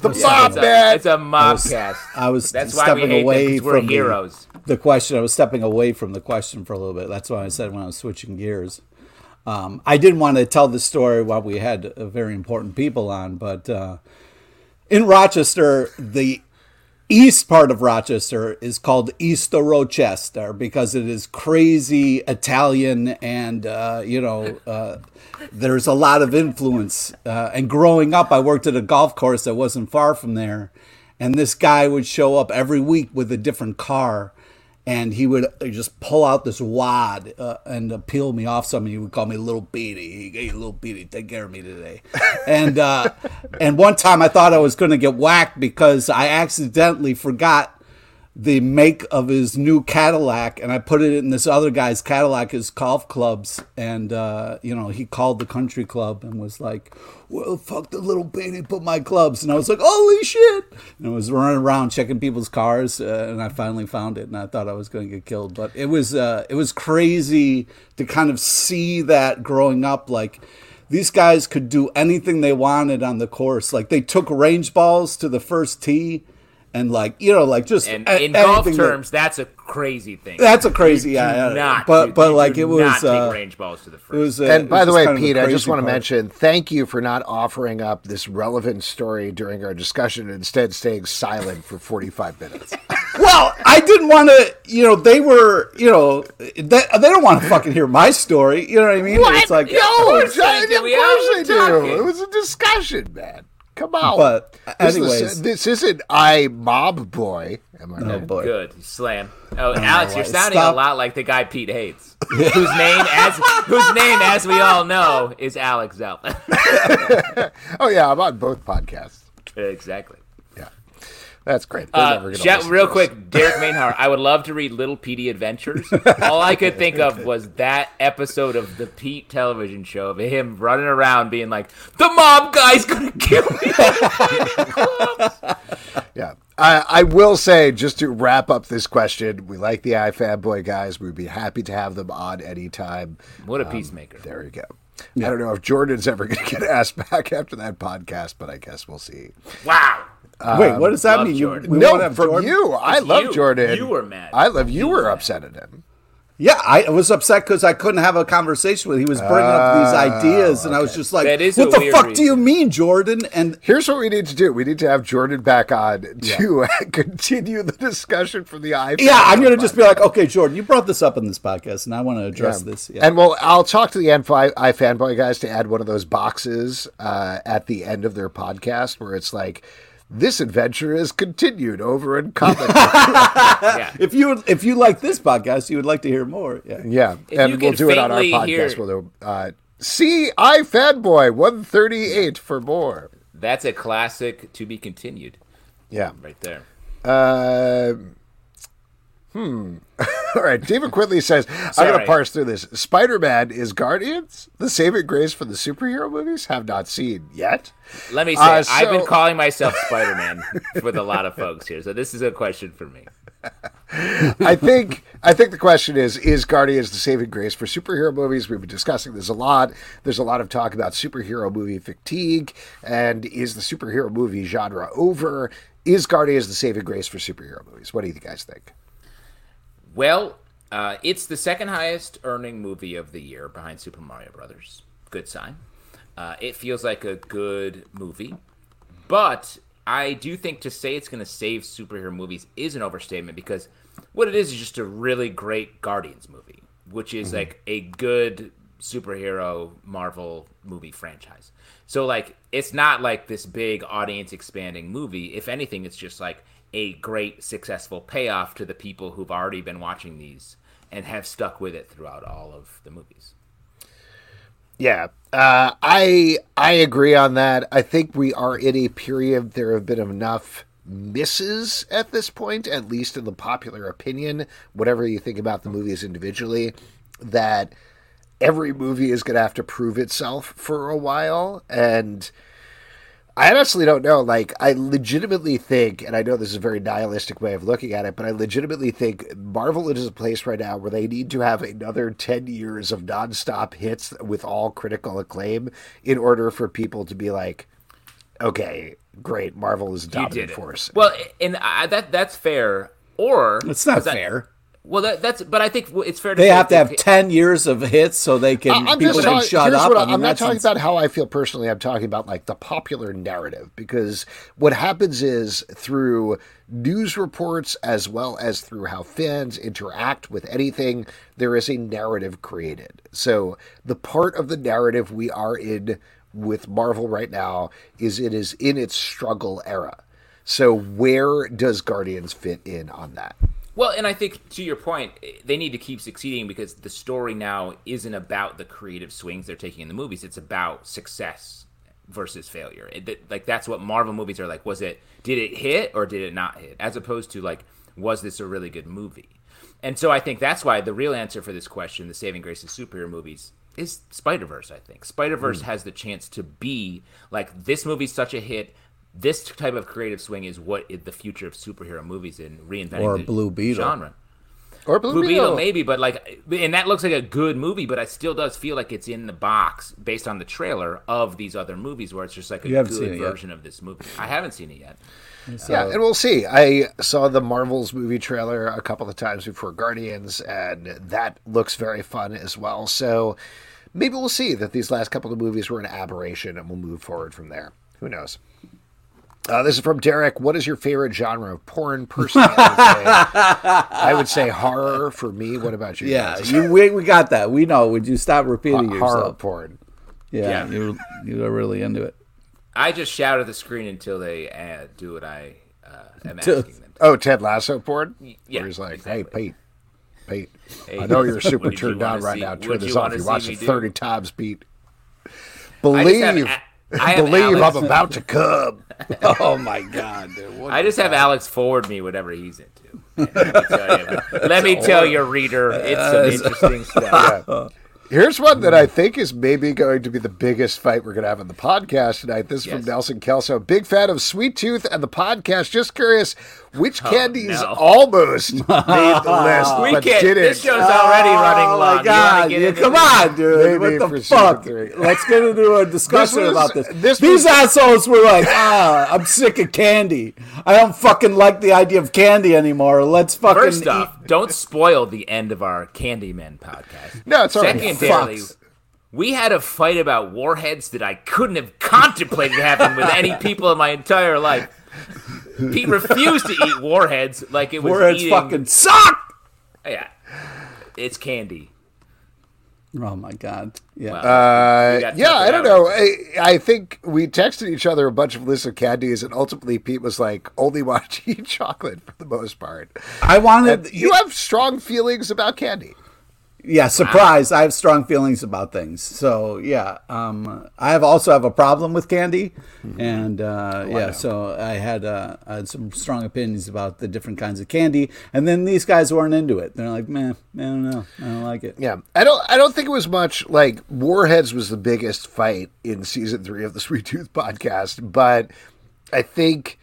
The It's mob, a, man. it's a mobcast. I was That's why we stepping hate away them, 'cause we're from the- heroes. the question. I was stepping away from the question for a little bit. That's why I said when I was switching gears. Um, I didn't want to tell the story while we had very important people on, but uh, in Rochester, the east part of Rochester is called East Rochester because it is crazy Italian and, uh, you know, uh, there's a lot of influence. Uh, and growing up, I worked at a golf course that wasn't far from there. And this guy would show up every week with a different car. And he would just pull out this wad uh, and uh, peel me off something. He would call me Little Beady. Hey, Little Beady, take care of me today. and uh, and one time I thought I was going to get whacked because I accidentally forgot the make of his new Cadillac, and I put it in this other guy's Cadillac, his golf clubs, and uh, you know he called the country club and was like, "Well, fuck the little baby, put my clubs," and I was like, "Holy shit!" And I was running around checking people's cars, uh, and I finally found it, and I thought I was going to get killed, but it was uh, it was crazy to kind of see that growing up, like. These guys could do anything they wanted on the course. Like they took range balls to the first tee, and like you know, like just And a- in golf anything that- terms, that's a crazy thing. that's a crazy, You do yeah, yeah. not, but you- but you like do it was, not take uh, range balls to the first. it was. Uh, And it by was the way, kind of Pete, I just want to mention thank you for not offering up this relevant story during our discussion and instead staying silent for 45 minutes. Well, I didn't want to. You know, they were. You know, they, they don't want to fucking hear my story. You know what I mean? It's like, no, course they John, do. of We course all they do. talking. It was a discussion, man. Come on. But, This is- anyways. this isn't I Mob Boy. Am I oh right? boy. Good slam. Oh, oh, Alex, you're sounding Stop. a lot like the guy Pete hates, whose name, as whose name, as we all know, is Alex Zalben. Oh yeah, I'm on both podcasts. exactly. Yeah, that's great. They're Uh, never gonna shout, real quick, Derek Mainhart. I would love to read Little Petey Adventures. All I could think of was that episode of the Pete television show of him running around being like, "The mob guy's gonna kill me." Yeah. I, I will say, just to wrap up this question, we like the iFanboy guys. We'd be happy to have them on anytime. what a peacemaker! There you go. I don't know if Jordan's ever going to get asked back after that podcast, but I guess we'll see. Wow. Wait, what does that mean? You, Jordan. we won't no, have from Jordan? you. I It's love you. Jordan. You were mad. I love you You were were mad. upset at him. Yeah, I was upset because I couldn't have a conversation with. Him. He was bringing up these Oh, ideas, and I was just like, "What the weird fuck do you mean, Jordan?" And Here's what we need to do. We need to have Jordan back on to continue the discussion from the iPhone. yeah, I'm gonna just be like, "Okay, Jordan, you brought this up in this podcast, and I want to address Yeah. this." Yeah. And well, I'll talk to the N5 iFanboy guys to add one of those boxes uh, at the end of their podcast where it's like, this adventure is continued over in comic. Yeah. if you if you like this podcast, you would like to hear more. Yeah. yeah, If and we'll do it on our podcast. hear- We'll do, uh, see iFanboy 138 for more. That's a classic to be continued Yeah. right there. Uh, hmm. All right. David Quinley says, I'm going to parse through this. Spider Man is Guardians? The saving grace for the superhero movies? Have not seen yet. Let me say, Uh, I've been calling myself Spider Man with a lot of folks here, so this is a question for me. I think I think the question is is Guardians the saving grace for superhero movies? We've been discussing this a lot. There's a lot of talk about superhero movie fatigue and is the superhero movie genre over? Is Guardians the saving grace for superhero movies? What do you guys think? Well, uh, it's the second highest earning movie of the year behind Super Mario Brothers. Good sign. Uh, it feels like a good movie, but I do think to say it's going to save superhero movies is an overstatement because what it is is just a really great Guardians movie, which is like a good superhero Marvel movie franchise. So like it's not like this big audience expanding movie. If anything, it's just like a great successful payoff to the people who've already been watching these and have stuck with it throughout all of the movies. Yeah, uh, I I agree on that. I think we are in a period. There have been enough misses at this point, at least in the popular opinion. Whatever you think about the movies individually, that every movie is going to have to prove itself for a while, and I honestly don't know. Like, I legitimately think, and I know this is a very nihilistic way of looking at it, but I legitimately think Marvel is a place right now where they need to have another 10 years of nonstop hits with all critical acclaim in order for people to be like, okay, great, Marvel is a You dominant force. Well, and I, that that's fair. Or It's not 'cause I- fair. Well, that, that's but I think it's fair to They say have to have ten years of hits so they can I- I'm people just can talking, shut up. what I, I mean, am not talking ins- about how I feel personally. I'm talking about like the popular narrative because what happens is through news reports as well as through how fans interact with anything, there is a narrative created. So the part of the narrative we are in with Marvel right now is it is in its struggle era. So where does Guardians fit in on that? Well, and I think to your point, they need to keep succeeding because the story now isn't about the creative swings they're taking in the movies. It's about success versus failure. It, that- like that's what Marvel movies are like. Was it did it hit or did it not hit? As opposed to like was this a really good movie? And so I think that's why the real answer for this question, the saving grace of superhero movies, is Spider Verse. I think Spider Verse hmm. has the chance to be like this movie's such a hit. This type of creative swing is what is the future of superhero movies and reinventing Or the Blue Beetle. genre. Or Blue, Blue Beetle. Beetle, maybe, but like, and that looks like a good movie, but it still does feel like it's in the box based on the trailer of these other movies, where it's just like a You good seen it yet. version of this movie. I haven't seen it yet. Yeah, and we'll see. I saw the Marvels movie trailer a couple of times before Guardians, and that looks very fun as well. So maybe we'll see that these last couple of movies were an aberration, and we'll move forward from there. Who knows? Uh, this is from Derek. What is your favorite genre of porn? Personally, I would say, I would say horror for me. What about you? Yeah, you, we, we got that. We know. Would you stop repeating Ho- horror yourself? porn. Yeah, Yeah. you you are really into it. I just shout at the screen until they uh, do what I uh, am Do- asking them. Oh, Ted Lasso porn. yeah, Where he's like, exactly. "Hey, Pete, Pete, Hey, I know you're super did you turned on right see- now. Turn this off. wanna You see watched me it do? 30 times, Pete. I just Believe, have, I believe Alex, I'm about to come. oh my god, dude! I just have Alex forward me whatever he's into. Let me tell you, let me tell you reader, it's some interesting stuff. Here's one that I think is maybe going to be the biggest fight we're going to have on the podcast tonight. This is from Nelson Kelso. Big fan of Sweet Tooth and the podcast. Just curious, which Oh, candies no. almost made the list, We but can't. didn't. This show's already running Oh long. my god! get Yeah, come on, dude. Maybe what the fuck? Let's get into a discussion was- about this. this These was- assholes were like, "Ah, I'm sick of candy. I don't fucking like the idea of candy anymore. Let's fucking First eat- off, don't spoil the end of our Candyman podcast. No, it's all right. Secondarily, Fucks. we had a fight about warheads that I couldn't have contemplated happening with any people in my entire life. Pete refused to eat warheads like it was Warheads eating. fucking suck." Yeah, it's candy. Oh my god! Yeah. Wow. Uh, yeah, I don't know. I, I think we texted each other a bunch of lists of candies, and ultimately Pete was like, "Only want to eat chocolate for the most part." I wanted. And you have strong feelings about candy. Yeah, surprise! I have strong feelings about things. So yeah, um, I have also have a problem with candy, and uh, yeah, so I had, uh, I had some strong opinions about the different kinds of candy, and then these guys weren't into it. They're like, man, I don't know, I don't like it. Yeah, I don't. I don't think it was much like Warheads was the biggest fight in season three of the Sweet Tooth podcast, but I think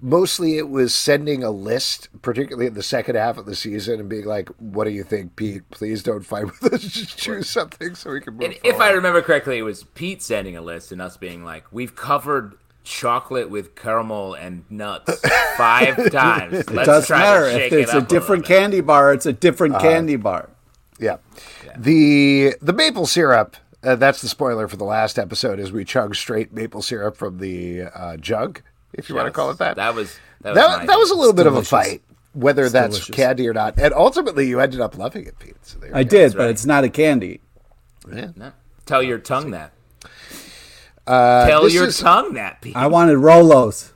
mostly it was sending a list, particularly in the second half of the season, and being like, "What do you think, Pete? Please don't fight with us. Just choose something so we can move." And if I remember correctly, it was Pete sending a list and us being like, "We've covered chocolate with caramel and nuts five times. It Let's doesn't try matter to shake if it's it a up different little bit." candy bar. It's a different candy bar. Yeah. The the maple syrup. Uh, that's the spoiler for the last episode. Is we chug straight maple syrup from the uh, jug, if you want to call it that. That was that was, that, my- that was a little bit delicious. of a fight, whether that's delicious. candy or not. And ultimately, you ended up loving it, Pete. So there I you go. did, but right. it's not a candy. No. Tell your tongue that. Uh, Tell your is, tongue that, Pete. I wanted Rolos.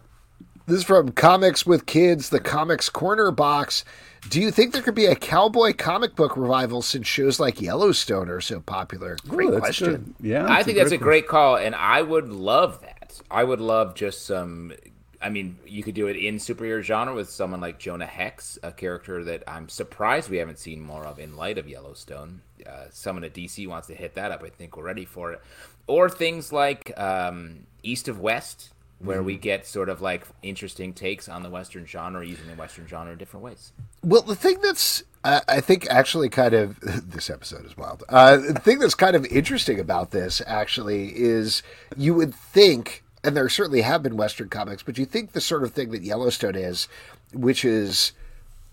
This is from Comics with Kids, the Comics Corner box. Do you think there could be a cowboy comic book revival since shows like Yellowstone are so popular? Great Ooh, question. good. Yeah, I think that's a great call, and I would love that. I would love just some. I mean, you could do it in superhero genre with someone like Jonah Hex, a character that I'm surprised we haven't seen more of in light of Yellowstone. Uh, someone at DC wants to hit that up. I think we're ready for it. Or things like um, East of West, where we get sort of like interesting takes on the Western genre, using the Western genre in different ways. Well, the thing that's, uh, I think, actually kind of, this episode is wild. Uh, the thing that's kind of interesting about this, actually, is you would think, and there certainly have been Western comics, but you think the sort of thing that Yellowstone is, which is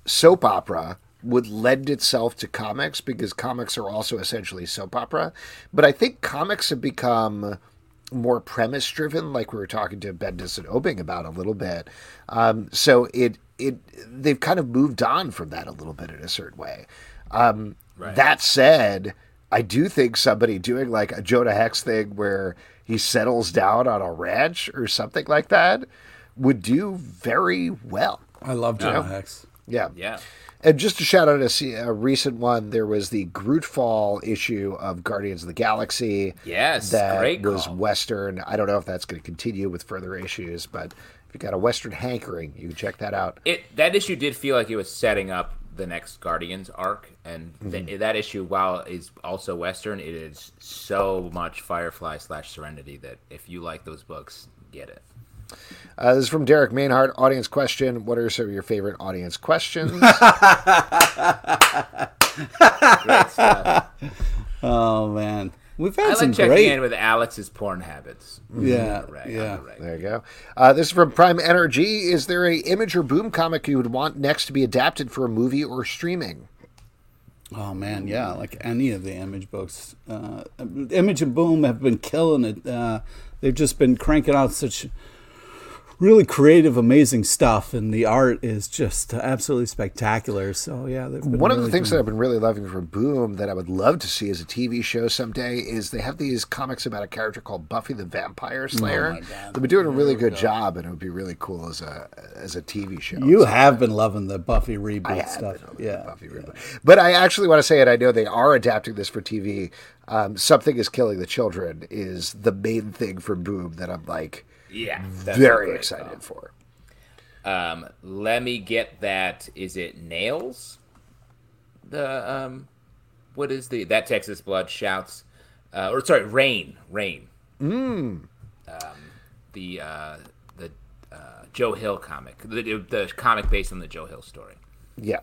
soap opera, would lend itself to comics because comics are also essentially soap opera. But I think comics have become more premise driven, like we were talking to Bendis and Oeming about a little bit. Um, so it it they've kind of moved on from that a little bit in a certain way. Um, That said, I do think somebody doing like a Jonah Hex thing where he settles down on a ranch or something like that would do very well. I love Jonah Hex. Yeah. Yeah. And just to shout out a, a recent one, there was the Grootfall issue of Guardians of the Galaxy. Yes, that great was. Western. I don't know if that's going to continue with further issues, but if you got a Western hankering, you can check that out. it that issue did feel like it was setting up the next Guardians arc, and th- that issue, while is also Western, it is so much Firefly slash Serenity that if you like those books, get it. Uh, this is from Derek Mainhart. Audience question: What are some of your favorite audience questions? Great stuff. Oh man, we've had I some like checking great. in with Alex's porn habits. yeah, Right, yeah. right. there you go. Uh, this is from Prime Energy. Is there a Image or Boom comic you would want next to be adapted for a movie or streaming? Oh man, yeah, like any of the Image books. Uh, Image and Boom have been killing it. Uh, they've just been cranking out such really creative, amazing stuff, and the art is just absolutely spectacular. So yeah, One of the really things that I've been really loving from Boom that I would love to see as a TV show someday is they have these comics about a character called Buffy the Vampire Slayer. Oh. They've been doing a really good job, and it would be really cool as a as a TV show. you have been loving the Buffy reboot stuff. Yeah, Buffy reboot. But I actually want to say it. I know they are adapting this for TV. Um, Something is killing the children is the main thing for Boom that I'm like Yeah, that's very excited call. for. Um, let me get that. Is it nails? The um, what is the that Texas blood shouts? Uh, or sorry, rain, rain. Mm. Um, the uh, the uh, Joe Hill comic, the, the comic based on the Joe Hill story. Yeah,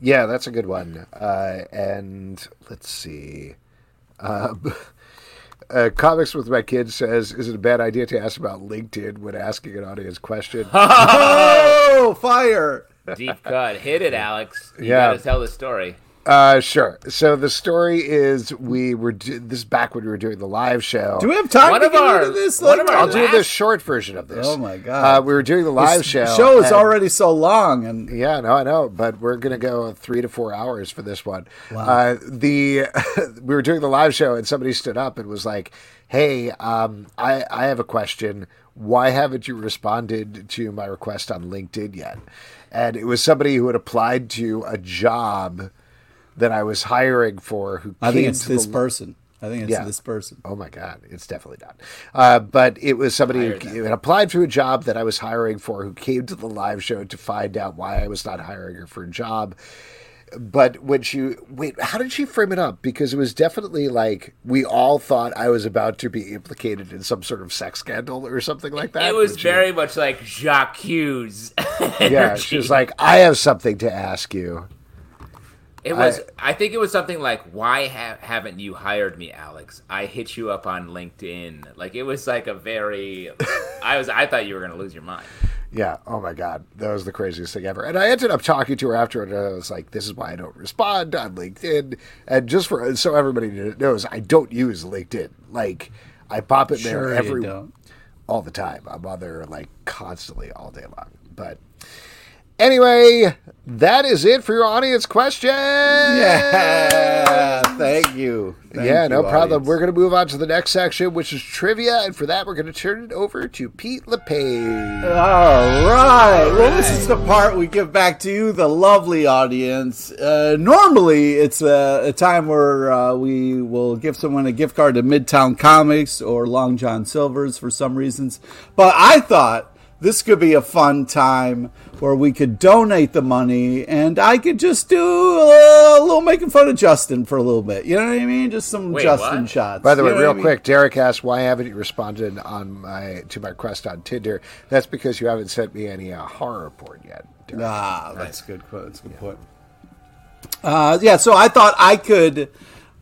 yeah, that's a good one. Uh, and let's see. Uh, uh, Comics with My Kids says, "Is it a bad idea to ask about LinkedIn when asking an audience question?" Oh, fire! Deep cut, hit it, Alex. You Yeah. gotta tell the story. Uh, sure. So the story is we were do- this back when we were doing the live show. Do we have time One to of get our- into this? one like of our I'll that? do last- the short version of this. Oh my God. Uh, we were doing the live This show. show is and- already so long, and Yeah, no, I know, but we're gonna go three to four hours for this one. Uh, the we were doing the live show, and somebody stood up and was like, "Hey, um, I I have a question. Why haven't you responded to my request on LinkedIn yet?" And it was somebody who had applied to a job that I was hiring for. Who I think it's to this the- person. I think it's Yeah. this person. Oh my God, it's definitely not. Uh, but it was somebody Hire who had applied to a job that I was hiring for who came to the live show to find out why I was not hiring her for a job. But when she, wait, how did she frame it up? Because it was definitely like we all thought I was about to be implicated in some sort of sex scandal or something like that. It was When she- very much like J'accuse. Yeah, she was like, I have something to ask you. It was. I, think it was something like, "Why ha- haven't you hired me, Alex? I hit you up on LinkedIn." Like it was like a very. I was. I thought you were gonna lose your mind. Yeah. Oh my God. That was the craziest thing ever. And I ended up talking to her after it. And I was like, this is why I don't respond on LinkedIn. And just for so everybody knows, I don't use LinkedIn. Like, I pop it Sure, there you every don't. all the time. I'm on there like constantly all day long. But anyway, that is it for your audience question. Yeah, thank you. Thank yeah, you, no problem. We're going to move on to the next section, which is trivia. And for that, we're going to turn it over to Pete LePage. All right. Well, this is the part we give back to you, the lovely audience. Uh, normally, it's a, a time where uh, we will give someone a gift card to Midtown Comics or Long John Silver's for some reasons. But I thought this could be a fun time where we could donate the money and I could just do a little making fun of Justin for a little bit. You know what I mean? Just some Wait, Justin what? shots. By the You way, know real what I mean? quick, Derek asked why haven't you responded on my to my request on Tinder? That's because you haven't sent me any uh, horror porn yet. Derek. Ah, that's good. quote. That's a good point. Uh, yeah, so I thought I could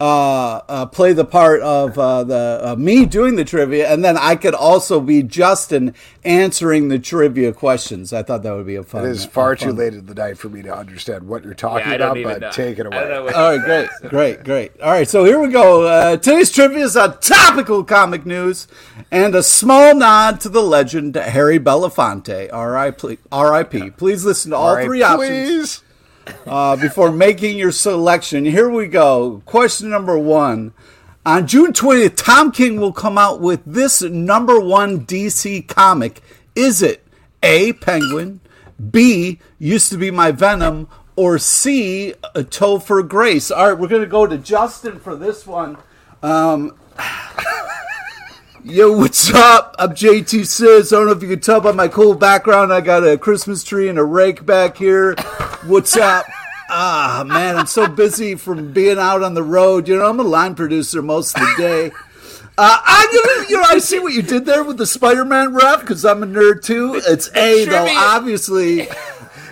uh, uh, play the part of uh, the uh, me doing the trivia, and then I could also be Justin answering the trivia questions. I thought that would be a fun. It is far a too fun- late in the night for me to understand what you're talking Yeah, about, but know. take it I don't know away. All right, great, great, great. All right, so here we go. Uh, today's trivia is on topical comic news and a small nod to the legend Harry Belafonte. R.I.P. R.I.P. Please listen to all, All right, three options please. Uh, before making your selection. Here we go. Question number one. On June 20th, Tom King will come out with this number one DC comic. Is it A, Penguin, B, Used to Be My Venom, or C, a Toe for Grace? All right, we're going to go to Justin for this one. Um, Yo, what's up? I'm JT Sis. I don't know if you can tell by my cool background. I got a Christmas tree and a rake back here. What's up? Ah, man, I'm so busy from being out on the road. You know, I'm a line producer most of the day. Uh, I, you know, you know, I see what you did there with the Spider-Man rep because I'm a nerd too. It's A though, obviously. Wait,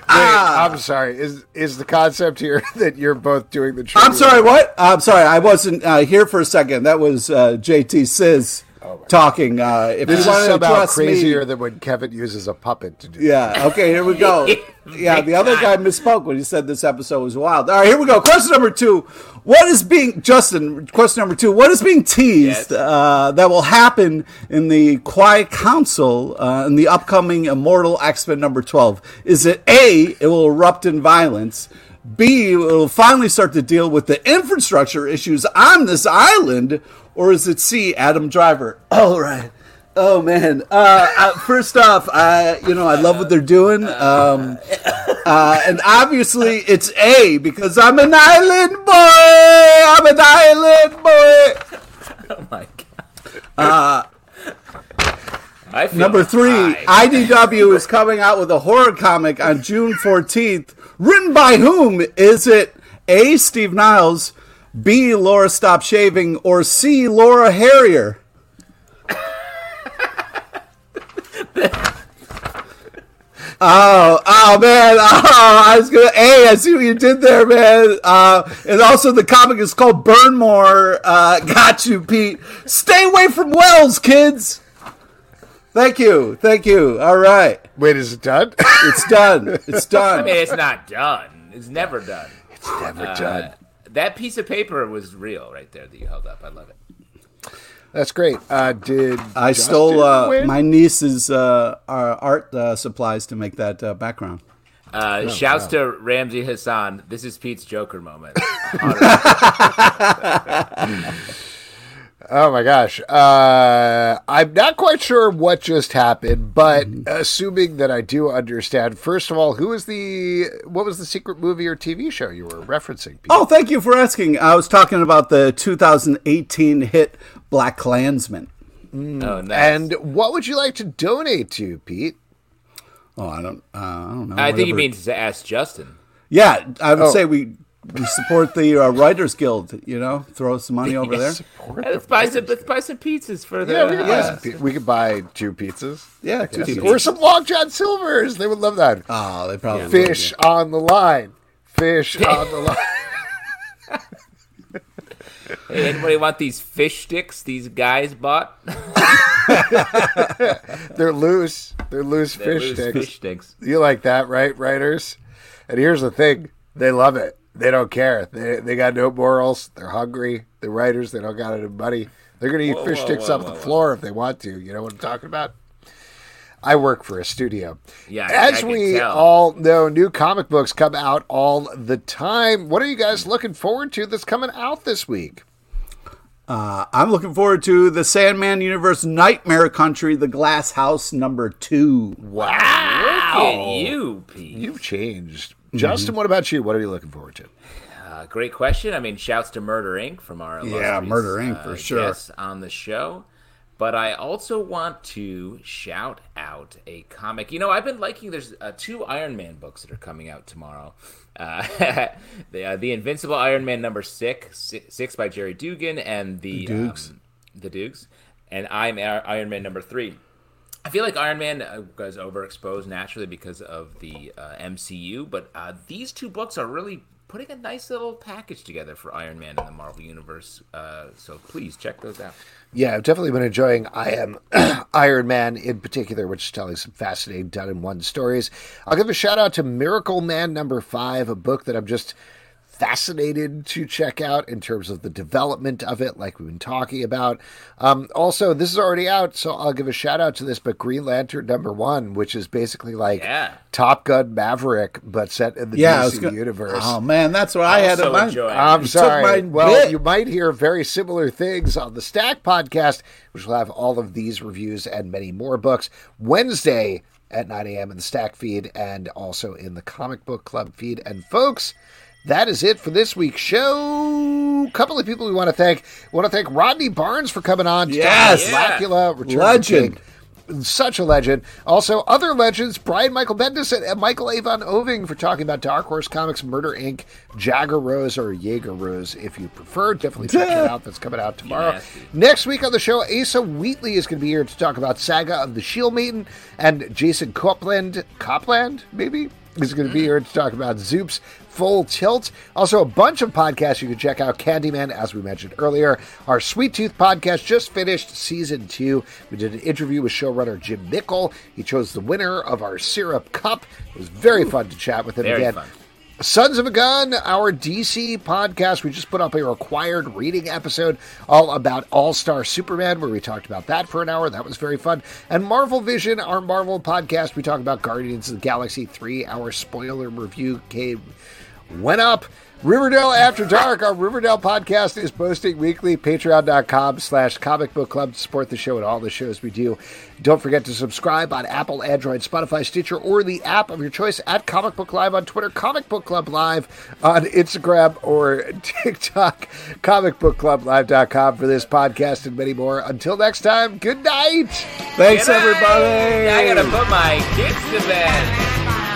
Ah. I'm sorry. Is is the concept here that you're both doing the? Trivia? I'm sorry, what? I'm sorry, I wasn't uh, here for a second. That was uh, JT Sis talking. Uh, if This you is want to somehow address me, crazier than when Kevin uses a puppet to do. Yeah. Okay. Here we go. Yeah. The other guy time. misspoke when he said this episode was wild. All right. Here we go. Question number two. What is being Justin? Question number two. What is being teased Yes. uh, that will happen in the Quiet Council uh, in the upcoming Immortal X Men number twelve? Is it A? It will erupt in violence. B, it will finally start to deal with the infrastructure issues on this island, or is it C, Adam Driver? All right. Oh man! Uh, uh, first off, I you know I love what they're doing, um, uh, and obviously it's A because I'm an island boy. I'm an island boy. Oh my god. I Number three, high. IDW is coming out with a horror comic on June 14th. Written by whom? Is it A. Steve Niles, B. Laura Stop Shaving, or C. Laura Harrier? Oh, oh man! Oh, I was gonna. Hey, I see what you did there, man. Uh, and also, the comic is called Burnmore. Uh, got you, Pete. Stay away from wells, kids. Thank you, thank you. All right, Wait, is it done? it's done. It's done. I mean, it's not done. It's never done. it's never Uh, done. That piece of paper was real right there that you held up. I love it. That's great. Uh, did I Justin stole uh, my niece's uh, uh, art uh, supplies to make that uh, background. Uh, shouts to Ramsey Hassan. This is Pete's Joker moment. Oh my gosh. Uh, I'm not quite sure what just happened, but assuming that I do understand, first of all, who was the what was the secret movie or TV show you were referencing? Pete? Oh, thank you for asking. I was talking about the 2018 hit Black Klansman. oh, nice. And what would you like to donate to, Pete? Oh, I don't. Uh, I don't know. I think he means to ask Justin. Yeah, I would Oh. say we we support the uh, Writers Guild. You know, throw some money over there. Support uh, Let's the buy some. writers. Let's buy some pizzas for the. Yeah, we could, buy Yeah. some pi- we could buy two pizzas. Yeah, two pizzas. Or some Long John Silvers. They would love that. Oh, they probably would, Fish on the line. Fish on the line. Hey, anybody want these fish sticks these guys bought? They're loose. They're loose They're fish loose sticks. Fish sticks. You like that, right, writers? And here's the thing: they love it. They don't care. They they got no morals. They're hungry. The writers they don't got any money. They're gonna eat Whoa, fish whoa, sticks whoa, off whoa, the whoa. floor if they want to. You know what I'm talking about? I work for a studio. Yeah, I- I As can we tell. all know, new comic books come out all the time. What are you guys looking forward to that's coming out this week? Uh, I'm looking forward to the Sandman Universe Nightmare Country, The Glass House number two. Look at you, Pete. You've changed. Mm-hmm. Justin, what about you? What are you looking forward to? Uh, great question. I mean, shouts to Murder Inc. from our Yeah, Murder, Inc., for uh, sure. guests on the show. But I also want to shout out a comic. You know, I've been liking. There's uh, two Iron Man books that are coming out tomorrow. Uh, the uh, the Invincible Iron Man number six, six by Gerry Duggan, and the Dukes. um, the Dukes, and I'm Iron Man number three. I feel like Iron Man uh, was overexposed naturally because of the uh, MCU, but uh, these two books are really putting a nice little package together for Iron Man in the Marvel Universe. Uh, so please check those out. Yeah, I've definitely been enjoying I Am Iron Man in particular, which is telling some fascinating done in one stories. I'll give a shout out to Miracleman number five, a book that I'm just fascinated to check out in terms of the development of it, like we've been talking about. Um, also, this is already out, so I'll give a shout out to this, but Green Lantern number one, which is basically like Yeah. Top Gun Maverick, but set in the Yeah, DC gonna- universe. Oh man, that's what I had Also in mind. I'm You sorry. my Well, bit. you might hear very similar things on the Stack podcast, which will have all of these reviews and many more books Wednesday at 9 a.m. in the Stack feed and also in the Comic Book Club feed. And folks, that is it for this week's show. A couple of people we want to thank. We want to thank Rodney Barnes for coming on. Yes. Blacula, Return Legend. Such a legend. Also, other legends, Brian Michael Bendis and Michael Avon Oeming for talking about Dark Horse Comics, Murder Inc., Jagger Rose, or Jaeger Rose, if you prefer. Definitely check that out. That's coming out tomorrow. Next week on the show, Asa Wheatley is going to be here to talk about Saga of the Shield Maiden, and Jason Copland, Copland, maybe? Is going to be mm. here to talk about Zoop's Full Tilt. Also, a bunch of podcasts you can check out. Candyman, as we mentioned earlier. Our Sweet Tooth podcast just finished season two. We did an interview with showrunner Jim Mickle. He chose the winner of our Syrup Cup. It was very fun to chat with him again. fun. Sons of a Gun, our DC podcast. We just put up a required reading episode all about All Star Superman, where we talked about that for an hour. That was very fun. And Marvel Vision, our Marvel podcast, we talk about Guardians of the Galaxy. Three our spoiler review came went up. Riverdale After Dark, our Riverdale podcast is posting weekly. Patreon.com slash comic book club to support the show and all the shows we do. Don't forget to subscribe on Apple, Android, Spotify, Stitcher, or the app of your choice at Comic Book Live on Twitter, Comic Book Club Live on Instagram or TikTok, comicbookclublive.com for this podcast and many more. Until next time, good night. Thanks Good night. everybody. I gotta put my kids to bed.